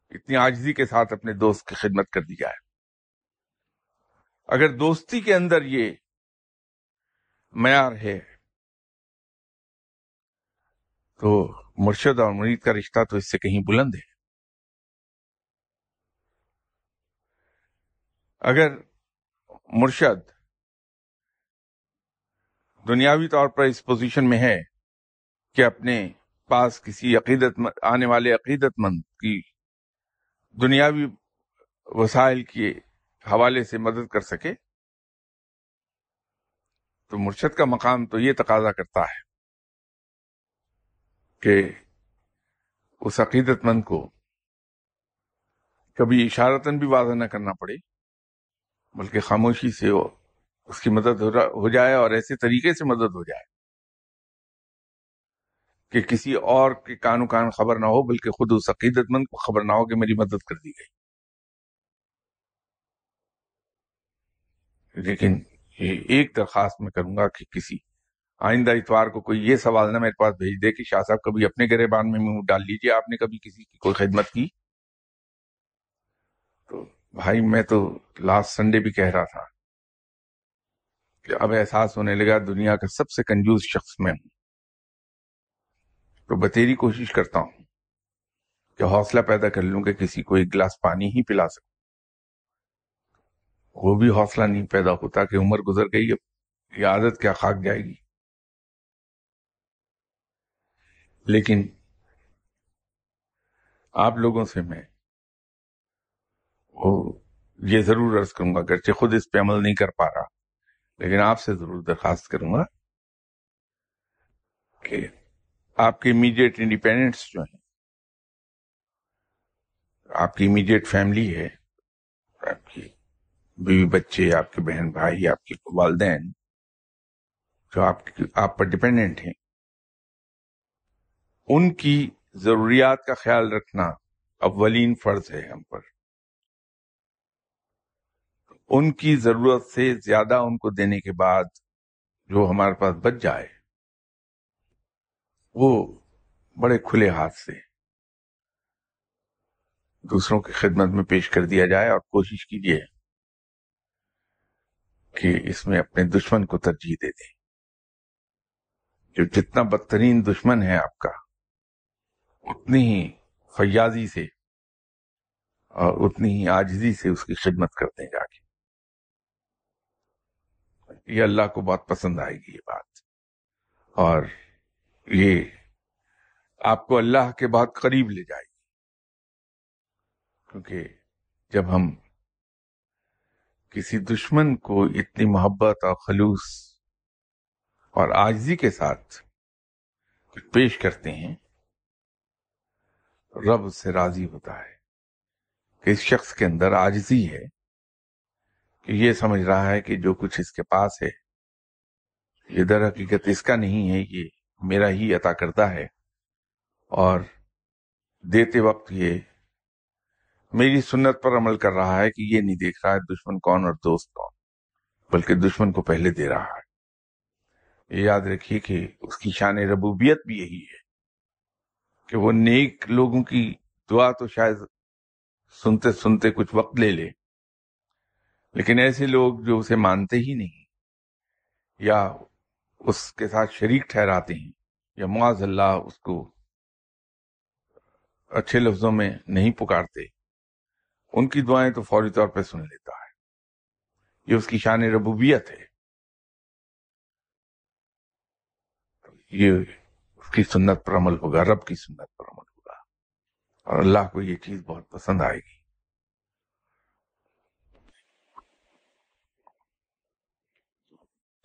اتنی آجزی کے ساتھ اپنے دوست کی خدمت کر دی جائے۔ اگر دوستی کے اندر یہ معیار ہے، تو مرشد اور مرید کا رشتہ تو اس سے کہیں بلند ہے۔ اگر مرشد دنیاوی طور پر اس پوزیشن میں ہے کہ اپنے پاس کسی عقیدت مند، آنے والے عقیدت مند کی دنیاوی وسائل کے حوالے سے مدد کر سکے، تو مرشد کا مقام تو یہ تقاضا کرتا ہے کہ اس عقیدت مند کو کبھی اشارتاً بھی واضح نہ کرنا پڑے، بلکہ خاموشی سے وہ اس کی مدد ہو جائے اور ایسے طریقے سے مدد ہو جائے۔ کہ کسی اور کے کان و کان خبر نہ ہو، بلکہ خود اس عقیدت مند کو خبر نہ ہو کہ میری مدد کر دی گئی۔ لیکن ایک درخواست میں کروں گا کہ کسی آئندہ اتوار کو کوئی یہ سوال نہ میرے پاس بھیج دے کہ شاہ صاحب کبھی اپنے گریبان میں منہ ڈال لیجیے، آپ نے کبھی کسی کی کوئی خدمت کی؟ تو بھائی، میں تو لاسٹ سنڈے بھی کہہ رہا تھا کہ اب احساس ہونے لگا دنیا کا سب سے کنجوز شخص میں ہوں۔ تو بتیری کوشش کرتا ہوں کہ حوصلہ پیدا کر لوں کہ کسی کو ایک گلاس پانی ہی پلا سکوں۔ وہ بھی حوصلہ نہیں پیدا ہوتا کہ عمر گزر گئی، اب یہ عادت کیا خاک جائے گی؟ لیکن آپ لوگوں سے میں وہ یہ ضرور عرض کروں گا، اگرچہ خود اس پہ عمل نہیں کر پا رہا، لیکن آپ سے ضرور درخواست کروں گا کہ آپ کے امیڈیٹ انڈیپینڈنٹس جو ہیں، آپ کی امیڈیٹ فیملی ہے، آپ کی بیوی بچے، آپ کے بہن بھائی، آپ کے والدین، جو آپ آپ پر ڈپینڈنٹ ہیں، ان کی ضروریات کا خیال رکھنا اولین فرض ہے ہم پر۔ ان کی ضرورت سے زیادہ ان کو دینے کے بعد جو ہمارے پاس بچ جائے وہ بڑے کھلے ہاتھ سے دوسروں کی خدمت میں پیش کر دیا جائے اور کوشش کیجیے کہ اس میں اپنے دشمن کو ترجیح دے دیں۔ جو جتنا بدترین دشمن ہے آپ کا، اتنی ہی فیاضی سے اور اتنی ہی آجزی سے اس کی خدمت کرتے ہیں جا کے۔ یہ اللہ کو بہت پسند آئے گی یہ بات۔ اور یہ آپ کو اللہ کے بہت قریب لے جائے گی۔ کیونکہ جب ہم کسی دشمن کو اتنی محبت اور خلوص اور آجزی کے ساتھ کچھ پیش کرتے ہیں، رب سے راضی ہوتا ہے کہ اس شخص کے اندر آجزی ہے کہ یہ سمجھ رہا ہے کہ جو کچھ اس کے پاس ہے، یہ در حقیقت اس کا نہیں ہے، یہ میرا ہی عطا کرتا ہے۔ اور دیتے وقت یہ میری سنت پر عمل کر رہا ہے کہ یہ نہیں دیکھ رہا ہے دشمن کون اور دوست کون، بلکہ دشمن کو پہلے دے رہا ہے۔ یہ یاد رکھیے کہ اس کی شان ربوبیت بھی یہی ہے کہ وہ نیک لوگوں کی دعا تو شاید سنتے سنتے کچھ وقت لے لے، لیکن ایسے لوگ جو اسے مانتے ہی نہیں، یا اس کے ساتھ شریک ٹھہراتے ہیں یا معاذ اللہ اس کو اچھے لفظوں میں نہیں پکارتے۔ ان کی دعائیں تو فوری طور پہ سن لیتا ہے۔ یہ اس کی شان ربوبیت ہے۔ یہ اس کی سنت پر عمل ہوگا، رب کی سنت پر عمل ہوگا۔ اور اللہ کو یہ چیز بہت پسند آئے گی۔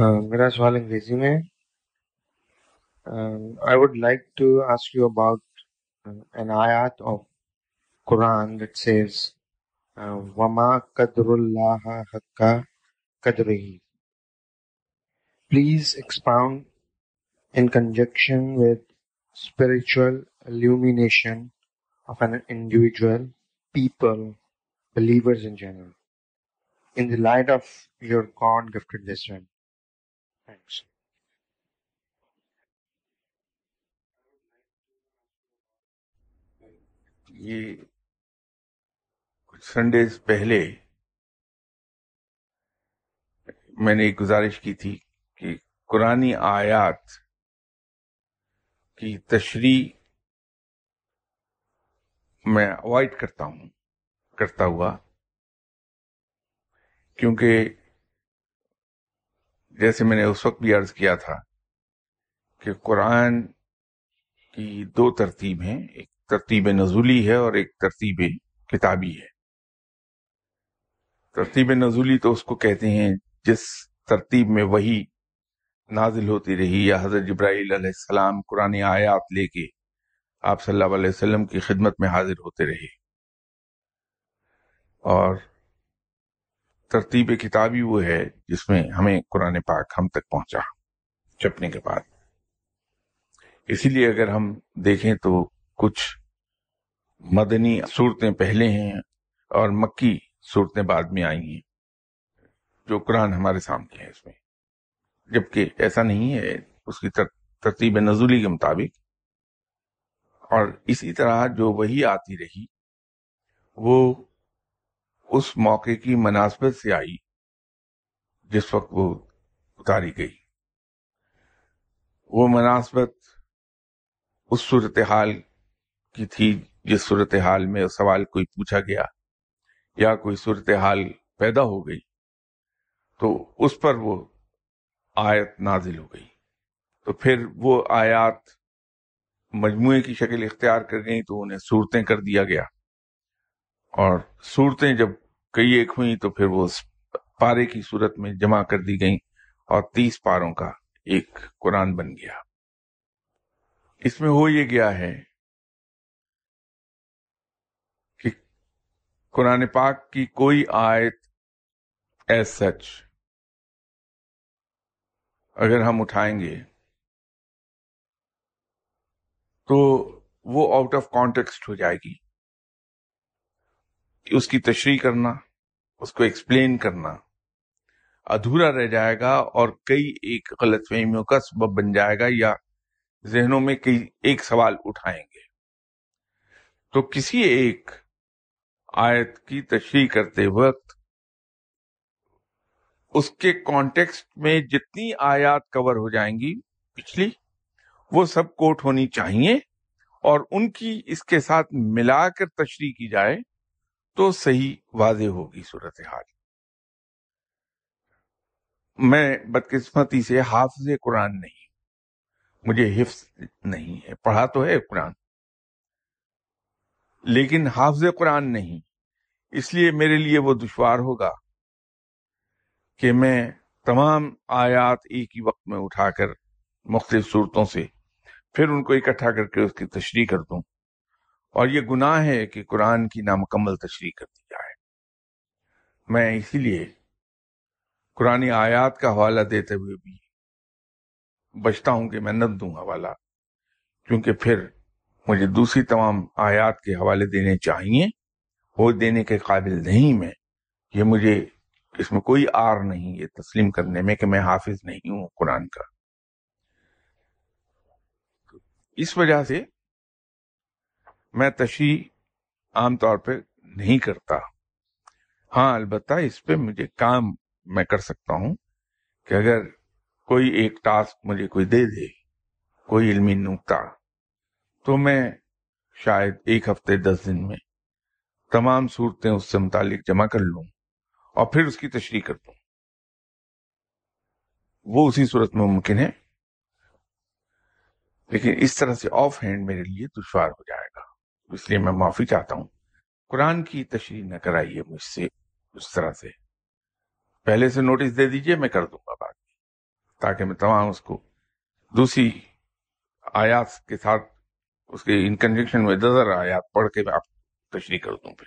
uh, Miraj Waling resume. Um, I would like to ask you about uh, an ayat of Quran that says, uh, "Wama kadrullaha hakka kadrihi." Please expound in conjunction with spiritual illumination of an individual, people, believers in general. In the light of your God gifted wisdom. Thanks. یہ کچھ Sundays پہلے میں نے ایک گزارش کی تھی کہ قرآن آیات کی تشریح میں اوائڈ کرتا ہوں، کرتا ہوا کیونکہ جیسے میں نے اس وقت بھی عرض کیا تھا کہ قرآن کی دو ترتیب ہیں ایک ترتیب نزولی ہے اور ایک ترتیب کتابی ہے۔ ترتیب نزولی تو اس کو کہتے ہیں جس ترتیب میں وہی نازل ہوتی رہی یا حضرت جبرائیل علیہ السلام قرآن آیات لے کے آپ صلی اللہ علیہ وسلم کی خدمت میں حاضر ہوتے رہے۔ اور ترتیب کتابی وہ ہے جس میں ہمیں قرآن پاک ہم تک پہنچا چپنے کے بعد۔ اسی لیے اگر ہم دیکھیں تو کچھ مدنی صورتیں پہلے ہیں اور مکی صورتیں بعد میں آئی ہیں جو قرآن ہمارے سامنے ہے اس میں۔ جبکہ ایسا نہیں ہے، اس کی ترتیب نزولی کے مطابق۔ اور اسی طرح جو وہی آتی رہی، وہ اس موقع کی مناسبت سے آئی جس وقت وہ اتاری گئی۔ وہ مناسبت اس صورتحال کی تھی جس صورتحال میں سوال کوئی پوچھا گیا یا کوئی صورتحال پیدا ہو گئی تو اس پر وہ آیت نازل ہو گئی۔ تو پھر وہ آیات مجموعے کی شکل اختیار کر گئی تو انہیں صورتیں کر دیا گیا۔ اور صورتیں جب کئی ایک ہوئیں تو پھر وہ پارے کی صورت میں جمع کر دی گئیں اور تیس پاروں کا ایک قرآن بن گیا۔ اس میں ہو یہ گیا ہے کہ قرآن پاک کی کوئی آیت ایز سچ اگر ہم اٹھائیں گے تو وہ آؤٹ آف کانٹیکسٹ ہو جائے گی۔ اس کی تشریح کرنا، اس کو ایکسپلین کرنا۔ ادھورا رہ جائے گا اور کئی ایک غلط فہمیوں کا سبب بن جائے گا یا ذہنوں میں کئی ایک سوال اٹھائیں گے۔ تو کسی ایک آیت کی تشریح کرتے وقت اس کے کانٹیکسٹ میں جتنی آیات کور ہو جائیں گی پچھلی، وہ سب کوٹ ہونی چاہیے اور ان کی اس کے ساتھ ملا کر تشریح کی جائے۔ تو صحیح واضح ہوگی صورتحال میں بدقسمتی سے حافظ قرآن نہیں، مجھے حفظ نہیں ہے، پڑھا تو ہے قرآن۔ لیکن حافظ قرآن نہیں، اس لیے میرے لیے وہ دشوار ہوگا کہ میں تمام آیات ایک ہی وقت میں اٹھا کر مختلف صورتوں سے پھر ان کو اکٹھا کر کے اس کی تشریح کر دوں۔ اور یہ گناہ ہے کہ قرآن کی نامکمل تشریح کر دی جائے۔ میں اسی لیے قرآن آیات کا حوالہ دیتے ہوئے بھی بچتا ہوں کہ میں نہ دوں حوالہ، کیونکہ پھر مجھے دوسری تمام آیات کے حوالے دینے چاہیے وہ دینے کے قابل نہیں میں۔ یہ مجھے اس میں کوئی آر نہیں، یہ تسلیم کرنے میں کہ میں حافظ نہیں ہوں قرآن کا۔ اس وجہ سے میں تشریح عام طور پہ نہیں کرتا۔ ہاں البتہ اس پہ مجھے کام میں کر سکتا ہوں کہ اگر کوئی ایک ٹاسک مجھے کوئی دے دے، کوئی علمی نکتا تو میں شاید ایک ہفتے، دس دن میں تمام صورتیں اس سے متعلق جمع کر لوں اور پھر اس کی تشریح کر دوں۔ وہ اسی صورت میں ممکن ہے، لیکن اس طرح سے آف ہینڈ میرے لیے دشوار ہو جائے گا۔ اس لیے میں معافی چاہتا ہوں۔ قرآن کی تشریح نہ کرائیے مجھ سے اس طرح سے۔ پہلے سے نوٹس دے دیجیے میں کر دوں گا بات تاکہ میں تمام اس کو دوسری آیات کے ساتھ اس کے ان کنجنکشن میں دزر آیات پڑھ کے میں آپ تشریح کر دوں پھر۔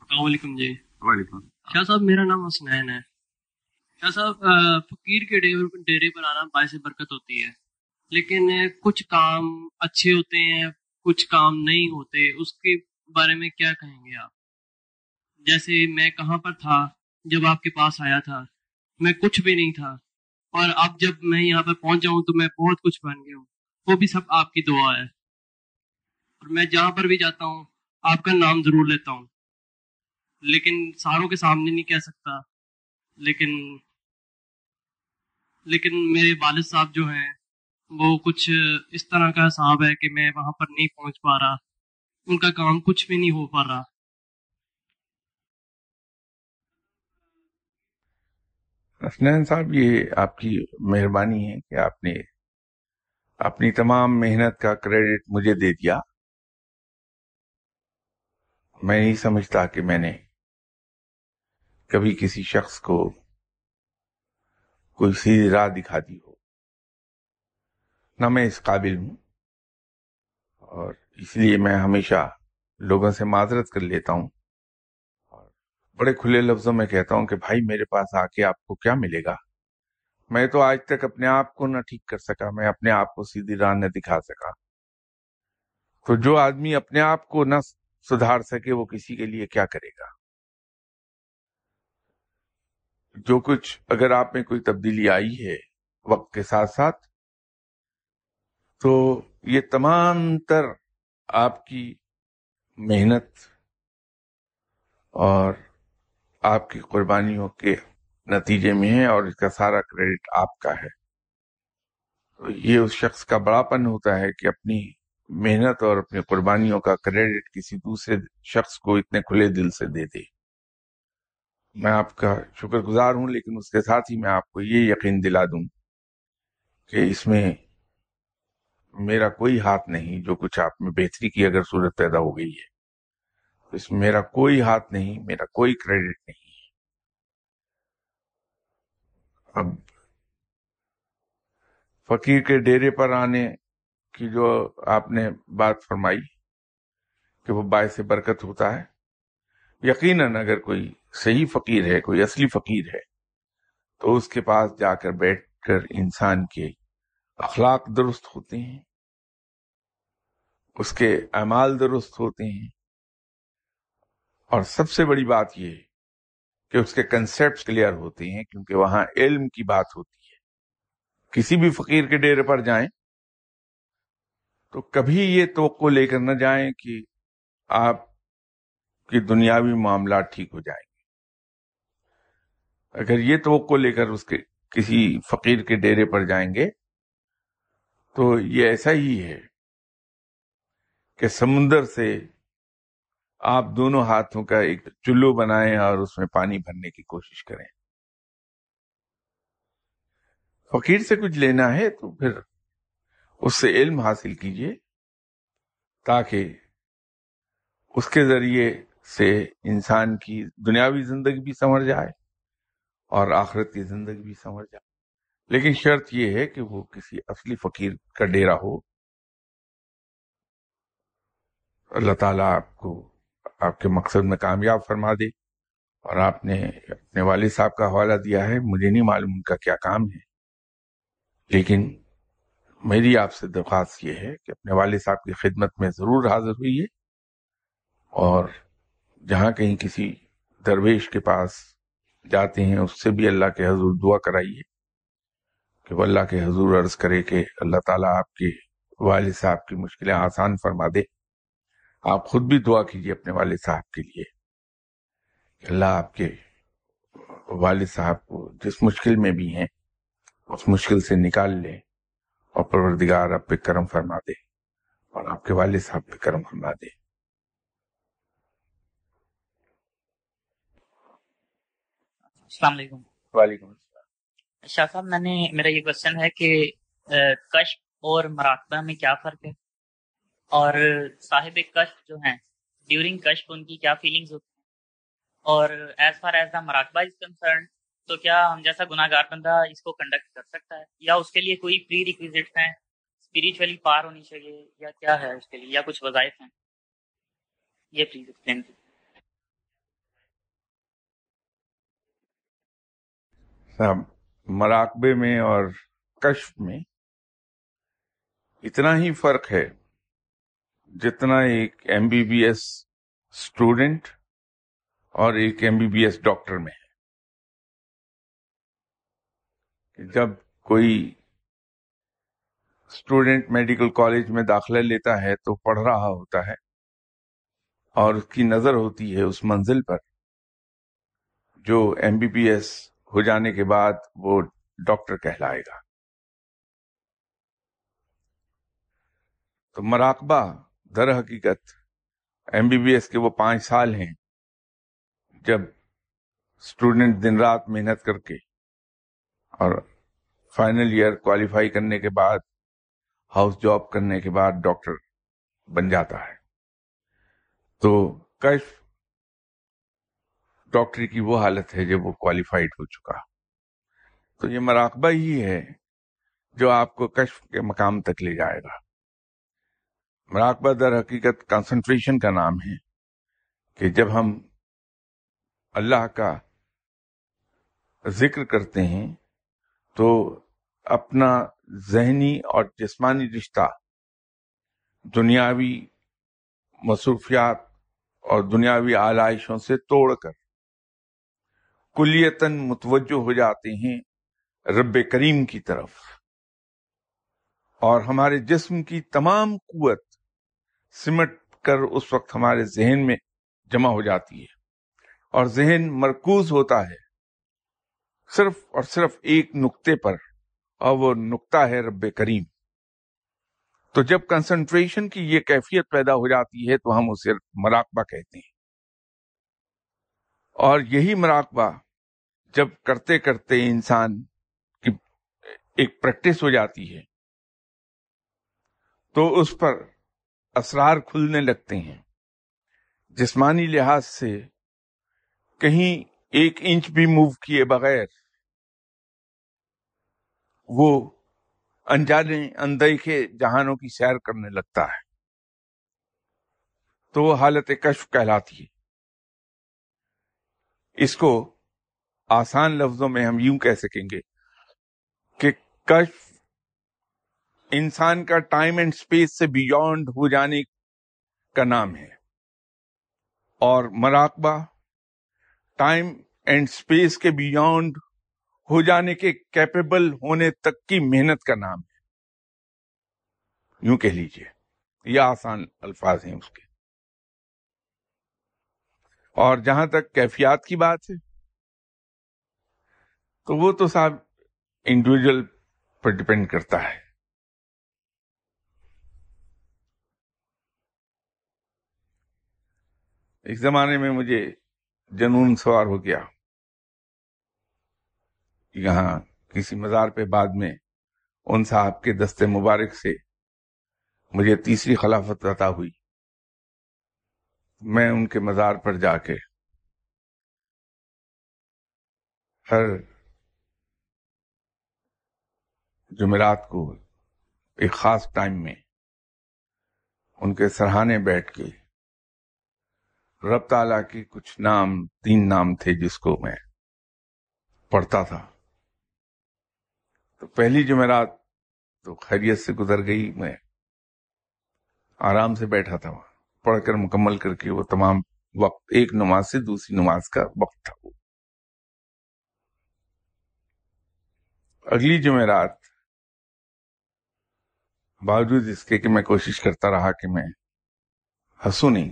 السلام علیکم جی۔ وعلیکم شاہ صاحب میرا نام حسنین ہے۔ شاہ صاحب فقیر کے ڈیرے پر آنا باعث برکت ہوتی ہے۔ لیکن کچھ کام اچھے ہوتے ہیں، کچھ کام نہیں ہوتے۔ اس کے بارے میں کیا کہیں گے آپ؟ جیسے میں کہاں پر تھا، جب آپ کے پاس آیا تھا، میں کچھ بھی نہیں تھا۔ اور اب جب میں یہاں پر پہنچ جاؤں تو میں بہت کچھ بن گیا ہوں۔ وہ بھی سب آپ کی دعا ہے۔ اور میں جہاں پر بھی جاتا ہوں، آپ کا نام ضرور لیتا ہوں۔ لیکن ساروں کے سامنے نہیں کہہ سکتا۔ لیکن لیکن میرے والد صاحب جو ہیں، وہ کچھ اس طرح کا حساب ہے کہ میں وہاں پر نہیں پہنچ پا رہا۔ ان کا کام کچھ بھی نہیں ہو پا رہا۔ حسنین صاحب، یہ آپ کی مہربانی ہے کہ آپ نے اپنی تمام محنت کا کریڈٹ مجھے دے دیا۔ میں نہیں سمجھتا کہ میں نے کبھی کسی شخص کو کوئی سیدھی راہ دکھا دی ہو۔ نہ میں اس قابل ہوں اور اس لیے میں ہمیشہ لوگوں سے معذرت کر لیتا ہوں اور بڑے کھلے لفظوں میں کہتا ہوں کہ بھائی میرے پاس آ کے آپ کو کیا ملے گا؟ میں تو آج تک اپنے آپ کو نہ ٹھیک کر سکا، میں اپنے آپ کو سیدھی راہ نہ دکھا سکا۔ تو جو آدمی اپنے آپ کو نہ سدھار سکے، وہ کسی کے لیے کیا کرے گا؟ جو کچھ اگر آپ میں کوئی تبدیلی آئی ہے وقت کے ساتھ ساتھ، تو یہ تمام تر آپ کی محنت اور آپ کی قربانیوں کے نتیجے میں ہے اور اس کا سارا کریڈٹ آپ کا ہے۔ تو یہ اس شخص کا بڑاپن ہوتا ہے کہ اپنی محنت اور اپنی قربانیوں کا کریڈٹ کسی دوسرے شخص کو اتنے کھلے دل سے دے دے۔ میں آپ کا شکر گزار ہوں، لیکن اس کے ساتھ ہی میں آپ کو یہ یقین دلا دوں کہ اس میں میرا کوئی ہاتھ نہیں جو کچھ آپ میں بہتری کی اگر صورت پیدا ہو گئی ہے۔ اس میں میرا کوئی ہاتھ نہیں، میرا کوئی کریڈٹ نہیں اب فقیر کے ڈیرے پر آنے کی جو آپ نے بات فرمائی کہ وہ باعث برکت ہوتا ہے یقیناً اگر کوئی صحیح فقیر ہے، کوئی اصلی فقیر ہے، تو اس کے پاس جا کر بیٹھ کر انسان کے اخلاق درست ہوتے ہیں، اس کے اعمال درست ہوتے ہیں۔ اور سب سے بڑی بات یہ کہ اس کے کنسیپٹ کلیئر ہوتے ہیں، کیونکہ وہاں علم کی بات ہوتی ہے۔ کسی بھی فقیر کے ڈیرے پر جائیں، تو کبھی یہ توقع لے کر نہ جائیں کہ آپ کی دنیاوی معاملات ٹھیک ہو جائیں گے۔ اگر یہ توقع لے کر اس کے کسی فقیر کے ڈیرے پر جائیں گے، تو یہ ایسا ہی ہے کہ سمندر سے آپ دونوں ہاتھوں کا ایک چلو بنائیں اور اس میں پانی بھرنے کی کوشش کریں۔ فقیر سے کچھ لینا ہے تو پھر اس سے علم حاصل کیجیے تاکہ اس کے ذریعے سے انسان کی دنیاوی زندگی بھی سمجھ جائے اور آخرت کی زندگی بھی سمجھ جائے۔ لیکن شرط یہ ہے کہ وہ کسی اصلی فقیر کا ڈیرا ہو۔ اللہ تعالیٰ آپ کو، آپ کے مقصد میں کامیاب فرما دے اور آپ نے اپنے والد صاحب کا حوالہ دیا ہے۔ مجھے نہیں معلوم ان کا کیا کام ہے۔ لیکن میری آپ سے درخواست یہ ہے کہ اپنے والد صاحب کی خدمت میں ضرور حاضر ہوئیے اور جہاں کہیں کسی درویش کے پاس جاتے ہیں، اس سے بھی اللہ کے حضور دعا کرائیے کہ وہ اللہ کے حضور عرض کرے کہ اللہ تعالیٰ آپ کے والد صاحب کی مشکلیں آسان فرما دے۔ آپ خود بھی دعا کیجیے اپنے والد صاحب کے لیے کہ اللہ آپ کے والد صاحب کو جس مشکل میں بھی ہیں، اس مشکل سے نکال لے اور پروردگار آپ پہ کرم فرما دے اور آپ کے والد صاحب پہ کرم فرما دے۔ السلام علیکم۔ وعلیکم السلام۔ شاہ صاحب میں نے میرا یہ کوشچن ہے کہ کشف اور مراقبہ میں کیا فرق ہے؟ اور صاحب کشف جو ہیں ڈیورنگ کشف ان کی کیا فیلنگز ہوتی اور ایز فار ایز دا مراقبہ از کنسرن تو کیا ہم جیسا گناہ گار بندہ اس کو کنڈکٹ کر سکتا ہے؟ یا اس کے لیے کوئی پری ریکویزٹس ہیں؟ اسپریچولی پار ہونی چاہیے یا کیا ہے اس کے لیے؟ یا کچھ وظائف ہیں؟ یہ پلیز ایکسپلین صاحب مراقبے میں اور کشف میں اتنا ہی فرق ہے جتنا ایک M B B S student اور ایک M B B S doctor میں ہے۔ کہ جب کوئی اسٹوڈینٹ میڈیکل کالج میں داخلہ لیتا ہے تو پڑھ رہا ہوتا ہے اور اس کی نظر ہوتی ہے اس منزل پر جو ایم بی بی ایس ہو جانے کے بعد وہ ڈاکٹر کہلائے گا۔ تو مراقبہ در حقیقت ایم بی بی ایس کے وہ پانچ سال ہیں۔ جب اسٹوڈینٹ دن رات محنت کر کے اور فائنل ایئر کوالیفائی کرنے کے بعد، ہاؤس جاب کرنے کے بعد ڈاکٹر بن جاتا ہے۔ تو کشف ڈاکٹری کی وہ حالت ہے جب وہ کوالیفائڈ ہو چکا۔ تو یہ مراقبہ ہی ہے جو آپ کو کشف کے مقام تک لے جائے گا۔ مراقبہ در حقیقت کنسنٹریشن کا نام ہے کہ جب ہم اللہ کا ذکر کرتے ہیں تو اپنا ذہنی اور جسمانی رشتہ، دنیاوی مصروفیات اور دنیاوی آلائشوں سے توڑ کر کلیتاً متوجہ ہو جاتے ہیں رب کریم کی طرف۔ اور ہمارے جسم کی تمام قوت سمٹ کر اس وقت ہمارے ذہن میں جمع ہو جاتی ہے۔ اور ذہن مرکوز ہوتا ہے۔ صرف اور صرف ایک نقطے پر اور وہ نقطہ ہے رب کریم۔ تو جب کنسنٹریشن کی یہ کیفیت پیدا ہو جاتی ہے تو ہم اسے مراقبہ کہتے ہیں۔ اور یہی مراقبہ جب کرتے کرتے انسان کی ایک پریکٹس ہو جاتی ہے تو اس پر اسرار کھلنے لگتے ہیں۔ جسمانی لحاظ سے کہیں ایک انچ بھی موو کیے بغیر وہ انجانے اندیکھے جہانوں کی سیر کرنے لگتا ہے تو وہ حالت کشف کہلاتی ہے۔ اس کو آسان لفظوں میں ہم یوں کہہ سکیں گے کہ کشف انسان کا ٹائم اینڈ سپیس سے بیونڈ ہو جانے کا نام ہے اور مراقبہ ٹائم اینڈ سپیس کے بیونڈ ہو جانے کے کیپیبل ہونے تک کی محنت کا نام ہے یوں کہہ لیجیے، یہ آسان الفاظ ہیں اس کے۔ اور جہاں تک کیفیات کی بات ہے، تو وہ تو صاحب انڈیویجل پر ڈپینڈ کرتا ہے۔ ایک زمانے میں مجھے جنون سوار ہو گیا۔ یہاں کسی مزار پہ بعد میں ان صاحب کے دستے مبارک سے مجھے تیسری خلافت عطا ہوئی۔ میں ان کے مزار پر جا کے ہر جمعرات کو ایک خاص ٹائم میں ان کے سرحانے بیٹھ کے رب تعالیٰ کے کچھ نام، تین نام تھے جس کو میں پڑھتا تھا۔ تو پہلی جمعرات تو خیریت سے گزر گئی، میں آرام سے بیٹھا تھا وہاں۔ پڑھ کر مکمل کر کے وہ تمام وقت، ایک نماز سے دوسری نماز کا وقت تھا وہ۔ اگلی جمعرات، باوجود اس کے کہ میں کوشش کرتا رہا کہ میں ہنسوں نہیں،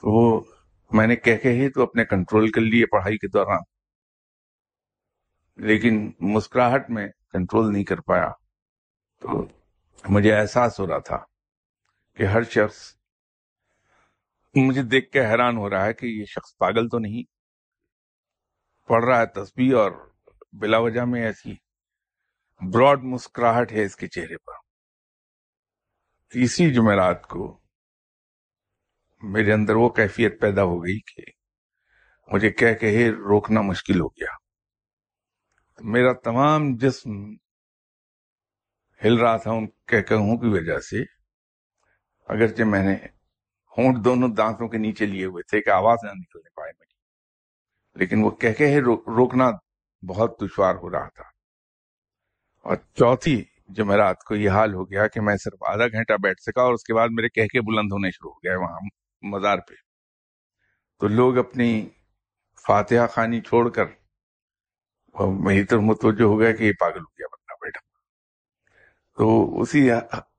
تو وہ میں نے کہہ کے ہی تو اپنے کنٹرول کر لیے پڑھائی کے دوران۔ لیکن مسکراہٹ میں کنٹرول نہیں کر پایا، تو مجھے احساس ہو رہا تھا۔ کہ ہر شخص مجھے دیکھ کے حیران ہو رہا ہے کہ یہ شخص پاگل تو نہیں، پڑھ رہا ہے تسبیح اور بلا وجہ میں ایسی براڈ مسکراہٹ ہے اس کے چہرے پر۔ تیسری جمعرات کو میرے اندر وہ کیفیت پیدا ہو گئی کہ مجھے کہہ کہے روکنا مشکل ہو گیا۔ میرا تمام جسم ہل رہا تھا ان کہہ کہوں کی وجہ سے۔ اگرچہ میں نے ہونٹ دونوں دانتوں کے نیچے لیے ہوئے تھے کہ آواز نہ نکلنے پائے میری لیکن وہ کہہ کہ روکنا بہت دشوار ہو رہا تھا۔ اور چوتھی جمعرات کو یہ حال ہو گیا کہ میں صرف آدھا گھنٹہ بیٹھ سکا اور اس کے بعد میرے کہہ کے بلند ہونے شروع ہو گئے وہاں مزار پہ۔ تو لوگ اپنی فاتحہ خانی چھوڑ کر میری طرف متوجہ ہو گیا کہ یہ پاگل ہو گیا، بندہ بیٹھا۔ تو اسی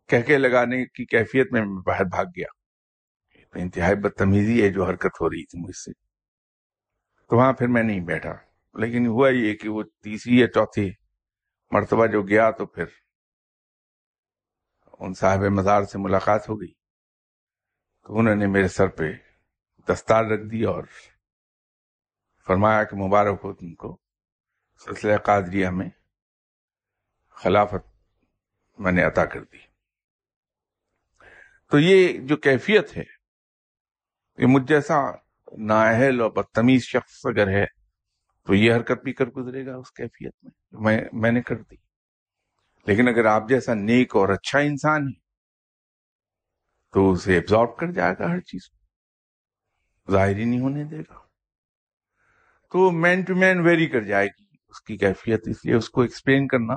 کہہ کے لگانے کی کیفیت میں باہر بھاگ گیا۔ انتہائی بدتمیزی ہے جو حرکت ہو رہی تھی مجھ سے۔ تو وہاں پھر میں نہیں بیٹھا۔ لیکن ہوا یہ کہ وہ تیسری یا چوتھی مرتبہ جو گیا تو پھر ان صاحب مزار سے ملاقات ہو گئی۔ تو انہوں نے میرے سر پہ دستار رکھ دی اور فرمایا کہ مبارک ہو تم کو۔ سلسلہ قادریہ میں خلافت میں نے عطا کر دی۔ تو یہ جو کیفیت ہے، یہ مجھ جیسا نااہل اور بدتمیز شخص اگر ہے، تو یہ حرکت بھی کر گزرے گا اس کیفیت میں میں نے کر دی۔ لیکن اگر آپ جیسا نیک اور اچھا انسان ہے تو اسے ایبزارب کر جائے گا ہر چیز کو۔ ظاہر ہی نہیں ہونے دے گا۔ تو مین ٹو مین ویری کر جائے گی اس کی کیفیت۔ اس لیے اس کو ایکسپلین کرنا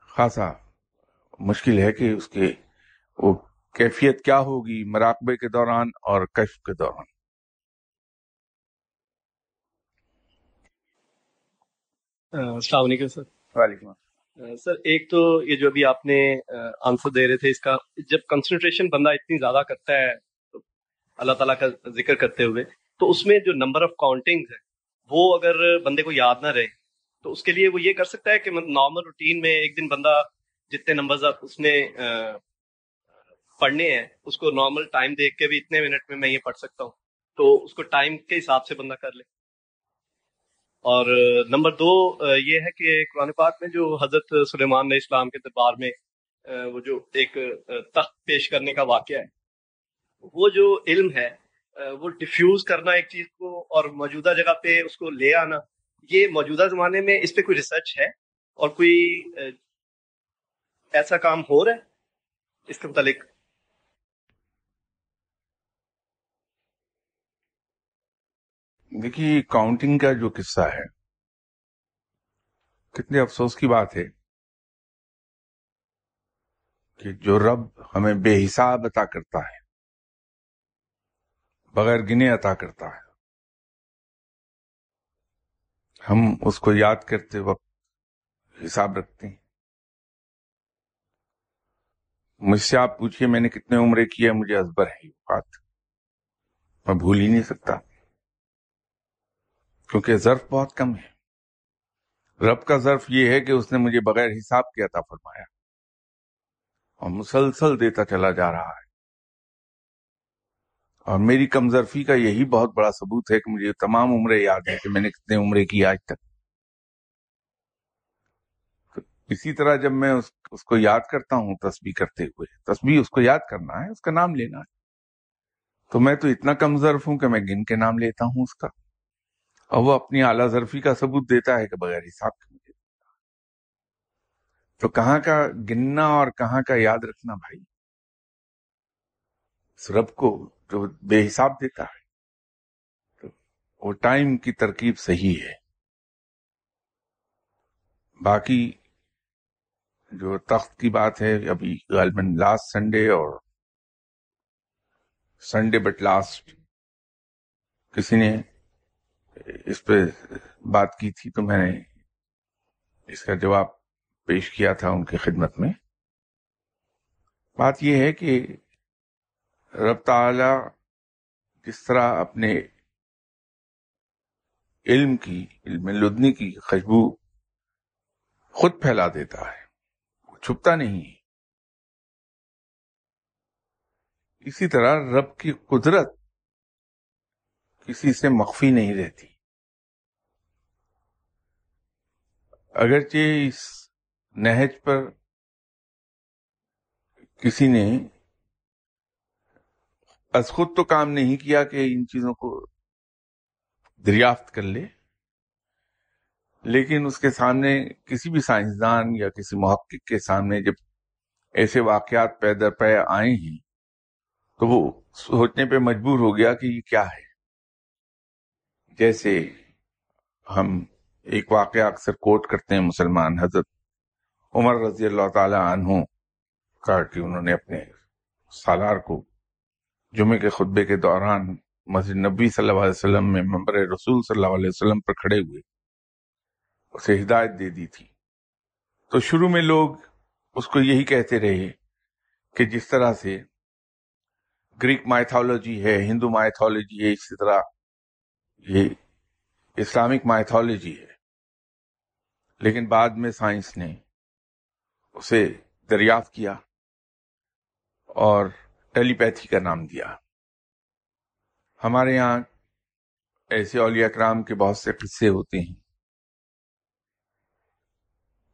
خاصا مشکل ہے کہ اس کے وہ کیفیت کیا ہوگی مراقبے کے دوران اور کشف کے دوران؟ السلام علیکم سر۔ وعلیکم سر ایک تو یہ جو بھی آپ نے آنسر دے رہے تھے اس کا جب کنسنٹریشن بندہ اتنی زیادہ کرتا ہے اللہ تعالیٰ کا ذکر کرتے ہوئے تو اس میں جو نمبر آف کاؤنٹنگ ہے وہ اگر بندے کو یاد نہ رہے تو اس کے لیے وہ یہ کر سکتا ہے کہ نارمل روٹین میں ایک دن بندہ جتنے نمبر اس نے پڑھنے ہیں، اس کو نارمل ٹائم دیکھ کے بھی اتنے منٹ میں میں یہ پڑھ سکتا ہوں۔ تو اس کو ٹائم کے حساب سے بندہ کر لے۔ اور نمبر دو، یہ ہے کہ قرآن پاک میں جو حضرت سلیمان علیہ السلام کے دربار میں، وہ جو ایک تخت پیش کرنے کا واقعہ ہے، وہ جو علم ہے، وہ ڈیفیوز کرنا ایک چیز کو اور موجودہ جگہ پہ اس کو لے آنا، یہ موجودہ زمانے میں اس پہ کوئی ریسرچ ہے اور کوئی ایسا کام ہو رہا ہے؟ اس کے متعلق دیکھیے کاؤنٹنگ کا جو قصہ ہے، کتنے افسوس کی بات ہے کہ جو رب ہمیں بے حساب عطا کرتا ہے، بغیر گنے عطا کرتا ہے۔ ہم اس کو یاد کرتے وقت حساب رکھتے ہیں۔ مجھ سے آپ پوچھئے، میں نے کتنے عمرے کیے، مجھے ازبر ہے یہ بات۔ میں بھول ہی نہیں سکتا۔ کیونکہ ظرف بہت کم ہے۔ رب کا ظرف یہ ہے کہ اس نے مجھے بغیر حساب کے عطا فرمایا۔ اور مسلسل دیتا چلا جا رہا ہے۔ اور میری کمزرفی کا یہی بہت بڑا ثبوت ہے کہ مجھے تمام عمرے یاد ہے کہ میں نے کتنے عمرے کی آج تک۔ اسی طرح جب میں اس اس کو یاد کرتا ہوں تسبیح کرتے ہوئے، تسبیح اس کو یاد کرنا ہے، اس کا نام لینا ہے۔ تو میں تو اتنا کمزرف ہوں کہ میں گن کے نام لیتا ہوں اس کا۔ اور وہ اپنی اعلی ظرفی کا ثبوت دیتا ہے کہ بغیر حساب کے مجھے تو کہاں کا گننا اور کہاں کا یاد رکھنا بھائی؟ اس رب کو جو بے حساب دیتا ہے۔ تو وہ ٹائم کی ترکیب صحیح ہے۔ باقی جو تخت کی بات ہے، ابھی غالباً لاسٹ سنڈے اور سنڈے بٹ لاسٹ کسی نے اس پہ بات کی تھی تو میں نے اس کا جواب پیش کیا تھا ان کی خدمت میں۔ بات یہ ہے کہ رب تعالی جس طرح اپنے علم کی، علم لدنی کی خوشبو خود پھیلا دیتا ہے، وہ چھپتا نہیں۔ اسی طرح رب کی قدرت کسی سے مخفی نہیں رہتی۔ اگرچہ اس نہج پر کسی نے از خود تو کام نہیں کیا کہ ان چیزوں کو دریافت کر لے، لیکن اس کے سامنے کسی بھی سائنسدان یا کسی محقق کے سامنے جب ایسے واقعات پیدا پہ آئے ہیں، تو وہ سوچنے پہ مجبور ہو گیا کہ یہ کیا ہے۔ جیسے ہم ایک واقعہ اکثر کوٹ کرتے ہیں مسلمان حضرت عمر رضی اللہ تعالی عنہ کا کہ انہوں نے اپنے سالار کو جمعے کے خطبے کے دوران مسجد نبی صلی اللہ علیہ وسلم میں ممبر رسول صلی اللہ علیہ وسلم پر کھڑے ہوئے اسے ہدایت دے دی تھی۔ تو شروع میں لوگ اس کو یہی کہتے رہے کہ جس طرح سے گریک مائتھولوجی ہے، ہندو مائتھولوجی ہے، اسی طرح یہ اسلامک مائتھولوجی ہے۔ لیکن بعد میں سائنس نے اسے دریافت کیا اور ٹیلی پیتھی کا نام دیا۔ ہمارے یہاں ایسے اولیاء کرام کے بہت سے قصے ہوتے ہیں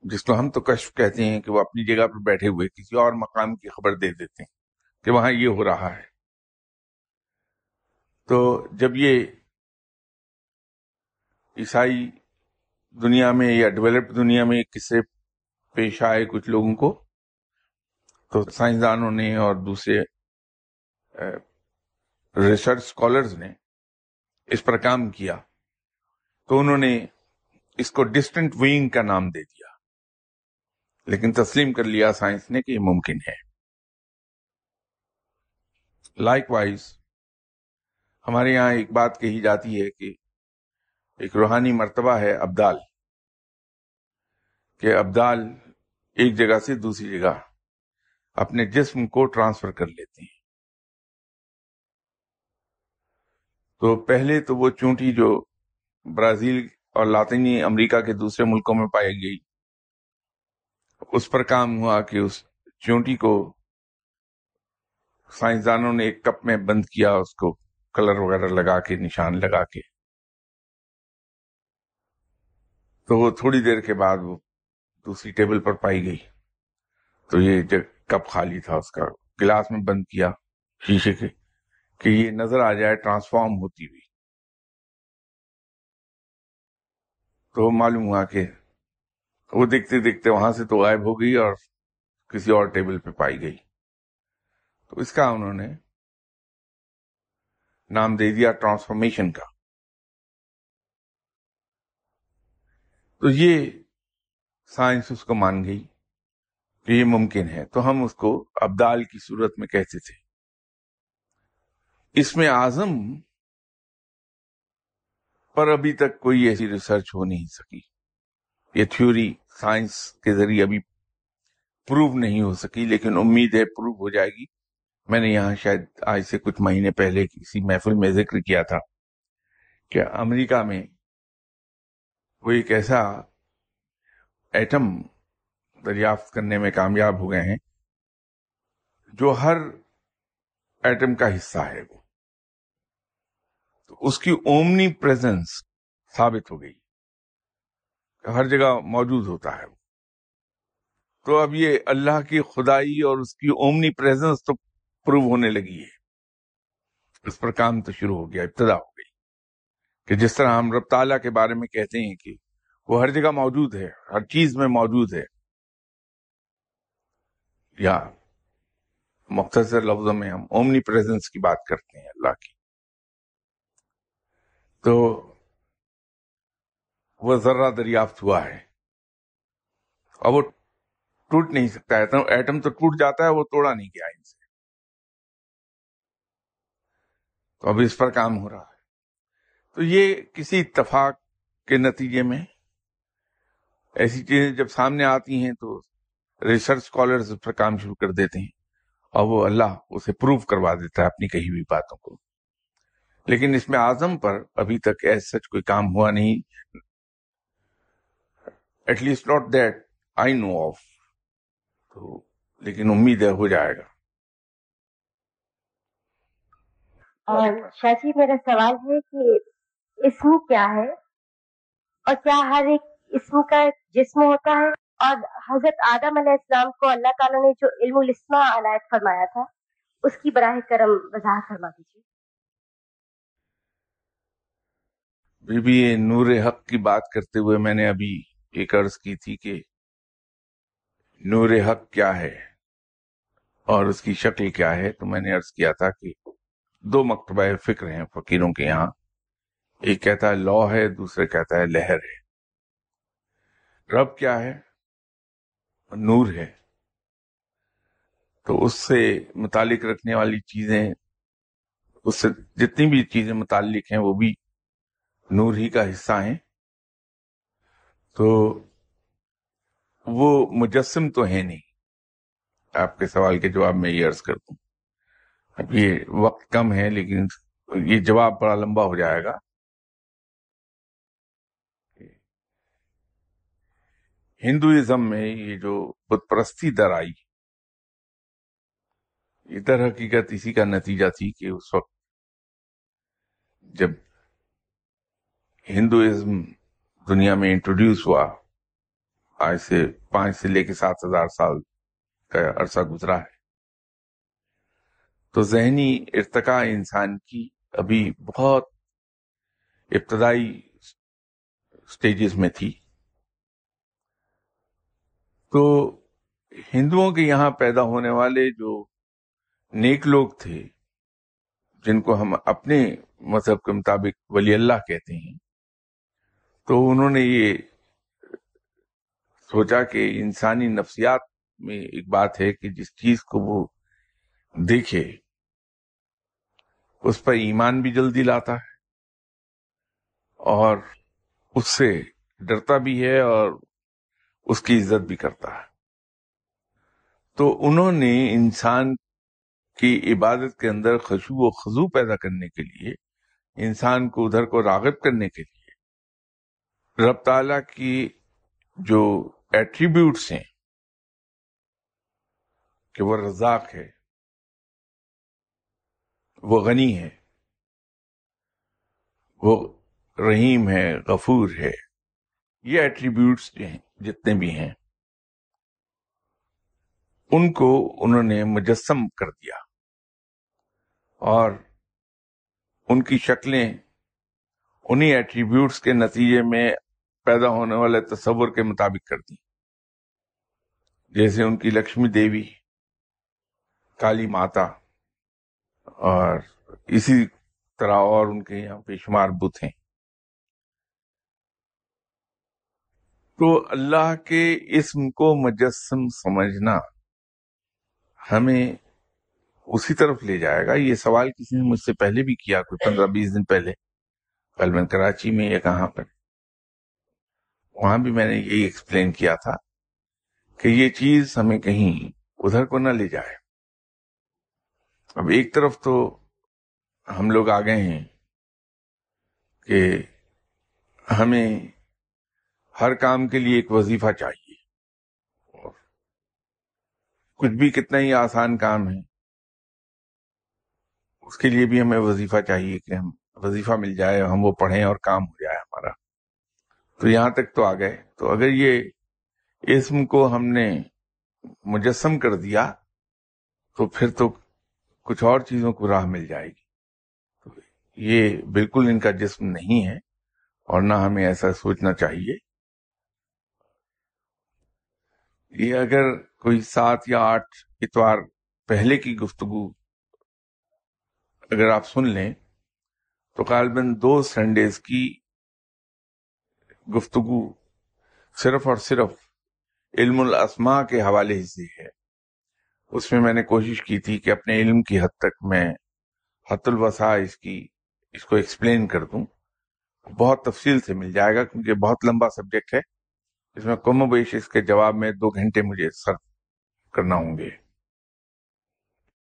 جس کو ہم تو کشف کہتے ہیں کہ وہ اپنی جگہ پر بیٹھے ہوئے کسی اور مقام کی خبر دے دیتے ہیں کہ وہاں یہ ہو رہا ہے۔ تو جب یہ عیسائی دنیا میں یا ڈیولپڈ دنیا میں قصے پیش آئے کچھ لوگوں کو، تو سائنسدانوں نے اور دوسرے ریسرچ اسکالرز نے اس پر کام کیا۔ تو انہوں نے اس کو ڈسٹنٹ وینگ کا نام دے دیا۔ لیکن تسلیم کر لیا سائنس نے کہ یہ ممکن ہے۔ لائک وائز ہمارے یہاں ایک بات کہی جاتی ہے کہ ایک روحانی مرتبہ ہے ابدال، کہ ابدال ایک جگہ سے دوسری جگہ اپنے جسم کو ٹرانسفر کر لیتے ہیں۔ تو پہلے تو وہ چونٹی جو برازیل اور لاطینی امریکہ کے دوسرے ملکوں میں پائی گئی، اس پر کام ہوا کہ اس چونٹی کو سائنسدانوں نے ایک کپ میں بند کیا، اس کو کلر وغیرہ لگا کے، نشان لگا کے۔ تو وہ تھوڑی دیر کے بعد وہ دوسری ٹیبل پر پائی گئی۔ تو یہ کپ خالی تھا، اس کا گلاس میں بند کیا شیشے کے کہ یہ نظر آ جائے ٹرانسفارم ہوتی ہوئی۔ تو معلوم ہوا کہ وہ دیکھتے دیکھتے وہاں سے تو غائب ہو گئی اور کسی اور ٹیبل پہ پائی گئی۔ تو اس کا انہوں نے نام دے دیا ٹرانسفارمیشن کا۔ تو یہ سائنس اس کو مان گئی کہ یہ ممکن ہے۔ تو ہم اس کو ابدال کی صورت میں کہتے تھے۔ اس میں اعظم پر ابھی تک کوئی ایسی ریسرچ ہو نہیں سکی۔ یہ تھیوری سائنس کے ذریعے ابھی پروو نہیں ہو سکی، لیکن امید ہے پروو ہو جائے گی۔ میں نے یہاں شاید آج سے کچھ مہینے پہلے کسی محفل میں ذکر کیا تھا کہ امریکہ میں وہ ایک ایسا ایٹم دریافت کرنے میں کامیاب ہو گئے ہیں جو ہر ایٹم کا حصہ ہے وہ۔ تو اس کی اومنی پریزنس ثابت ہو گئی ہر جگہ موجود ہوتا ہے وہ۔ تو اب یہ اللہ کی خدائی اور اس کی اومنی پریزنس تو پروو ہونے لگی ہے۔ اس پر کام تو شروع ہو گیا، ابتدا ہو گئی۔ کہ جس طرح ہم رب تعالیٰ کے بارے میں کہتے ہیں کہ وہ ہر جگہ موجود ہے، ہر چیز میں موجود ہے۔ یا مختصر لفظوں میں ہم اومنی پریزنس کی بات کرتے ہیں اللہ کی۔ تو وہ ذرہ دریافت ہوا ہے۔ اور وہ ٹوٹ نہیں سکتا ہے ایٹم تو ٹوٹ جاتا ہے، وہ توڑا نہیں گیا ان سے۔ تو اب اس پر کام ہو رہا ہے۔ تو یہ کسی اتفاق کے نتیجے میں ایسی چیزیں جب سامنے آتی ہیں تو ریسرچ اسکالرز پر کام شروع کر دیتے ہیں اور وہ اللہ اسے پروف کروا دیتا ہے اپنی کہی ہوئی باتوں کو۔ لیکن اس میں اعظم پر ابھی تک ایس سچ کوئی کام ہوا نہیں۔ At least not that I know of تو لیکن امید ہے ہو جائے گا۔ اور شاچی جی، میرا سوال ہے کہ اسم کیا ہے اور کیا ہر ایک اسم کا جسم ہوتا ہے؟ اور حضرت آدم علیہ السلام کو اللہ تعالیٰ نے جو علم الاسما عنایت فرمایا تھا، اس کی براہ کرم وضاحت فرما دیجیے۔ بی بی نور حق کی بات کرتے ہوئے میں نے ابھی ایک عرض کی تھی کہ نور حق کیا ہے اور اس کی شکل کیا ہے، تو میں نے عرض کیا تھا کہ دو مکتبہ فکر ہیں، فقیروں کے یہاں۔ ایک کہتا ہے لو ہے، دوسرے کہتا ہے لہر ہے۔ رب کیا ہے؟ نور ہے۔ تو اس سے متعلق رکھنے والی چیزیں، اس سے جتنی بھی چیزیں متعلق ہیں، وہ بھی نور ہی کا حصہ ہیں۔ تو وہ مجسم تو ہے نہیں۔ آپ کے سوال کے جواب میں یہ عرض کر دوں اب یہ وقت کم ہے، لیکن یہ جواب بڑا لمبا ہو جائے گا۔ ہندوازم میں یہ جو بت پرستی در آئی، یہ در حقیقت اسی کا نتیجہ تھی کہ اس وقت جب ہندوازم دنیا میں انٹروڈیوس ہوا، آج سے پانچ سے لے کے سات ہزار سال کا عرصہ گزرا ہے، تو ذہنی ارتقاء انسان کی ابھی بہت ابتدائی سٹیجز میں تھی۔ تو ہندوؤں کے یہاں پیدا ہونے والے جو نیک لوگ تھے، جن کو ہم اپنے مذہب کے مطابق ولی اللہ کہتے ہیں، تو انہوں نے یہ سوچا کہ انسانی نفسیات میں ایک بات ہے کہ جس چیز کو وہ دیکھے، اس پر ایمان بھی جلدی لاتا ہے اور اس سے ڈرتا بھی ہے اور اس کی عزت بھی کرتا ہے۔ تو انہوں نے انسان کی عبادت کے اندر خوشبو و خضو پیدا کرنے کے لیے، انسان کو ادھر کو راغب کرنے کے لیے رب تعالی کی جو ایٹریبیوٹس ہیں، کہ وہ رزاق ہے، وہ غنی ہے، وہ رحیم ہے، غفور ہے، یہ ایٹریبیوٹس جو ہیں جتنے بھی ہیں، ان کو انہوں نے مجسم کر دیا اور ان کی شکلیں انہی ایٹریبیوٹس کے نتیجے میں پیدا ہونے والے تصور کے مطابق کر دی جیسے ان کی لکشمی دیوی، کالی ماتا اور اسی طرح اور ان کے یہاں بے شمار بت ہیں۔ تو اللہ کے اسم کو مجسم سمجھنا ہمیں اسی طرف لے جائے گا۔ یہ سوال کسی نے مجھ سے پہلے بھی کیا، کوئی پندرہ بیس دن پہلے۔ کل میں کراچی میں یا کہاں پر۔ وہاں بھی میں نے یہی ایکسپلین کیا تھا کہ یہ چیز ہمیں کہیں ادھر کو نہ لے جائے۔ اب ایک طرف تو ہم لوگ آ گئے ہیں کہ ہمیں ہر کام کے لیے ایک وظیفہ چاہیے۔ کچھ بھی کتنا ہی آسان کام ہے، اس کے لیے بھی ہمیں وظیفہ چاہیے کہ ہم وظیفہ مل جائے، ہم وہ پڑھیں اور کام ہو جائے ہمارا۔ تو یہاں تک تو آ گئے۔ تو اگر یہ اسم کو ہم نے مجسم کر دیا، تو پھر تو کچھ اور چیزوں کو راہ مل جائے گی۔ تو یہ بالکل ان کا جسم نہیں ہے اور نہ ہمیں ایسا سوچنا چاہیے یہ اگر کوئی سات یا آٹھ اتوار پہلے کی گفتگو اگر آپ سن لیں، تو غالباً دو سنڈیز کی گفتگو صرف اور صرف علم الاسماء کے حوالے سے ہے۔ اس میں میں نے کوشش کی تھی کہ اپنے علم کی حد تک میں حت الوسا اس کی، اس کو ایکسپلین کر دوں۔ بہت تفصیل سے مل جائے گا کیونکہ بہت لمبا سبجیکٹ ہے۔ اس میں کم و بیش اس کے جواب میں دو گھنٹے مجھے سر کرنا ہوں گے۔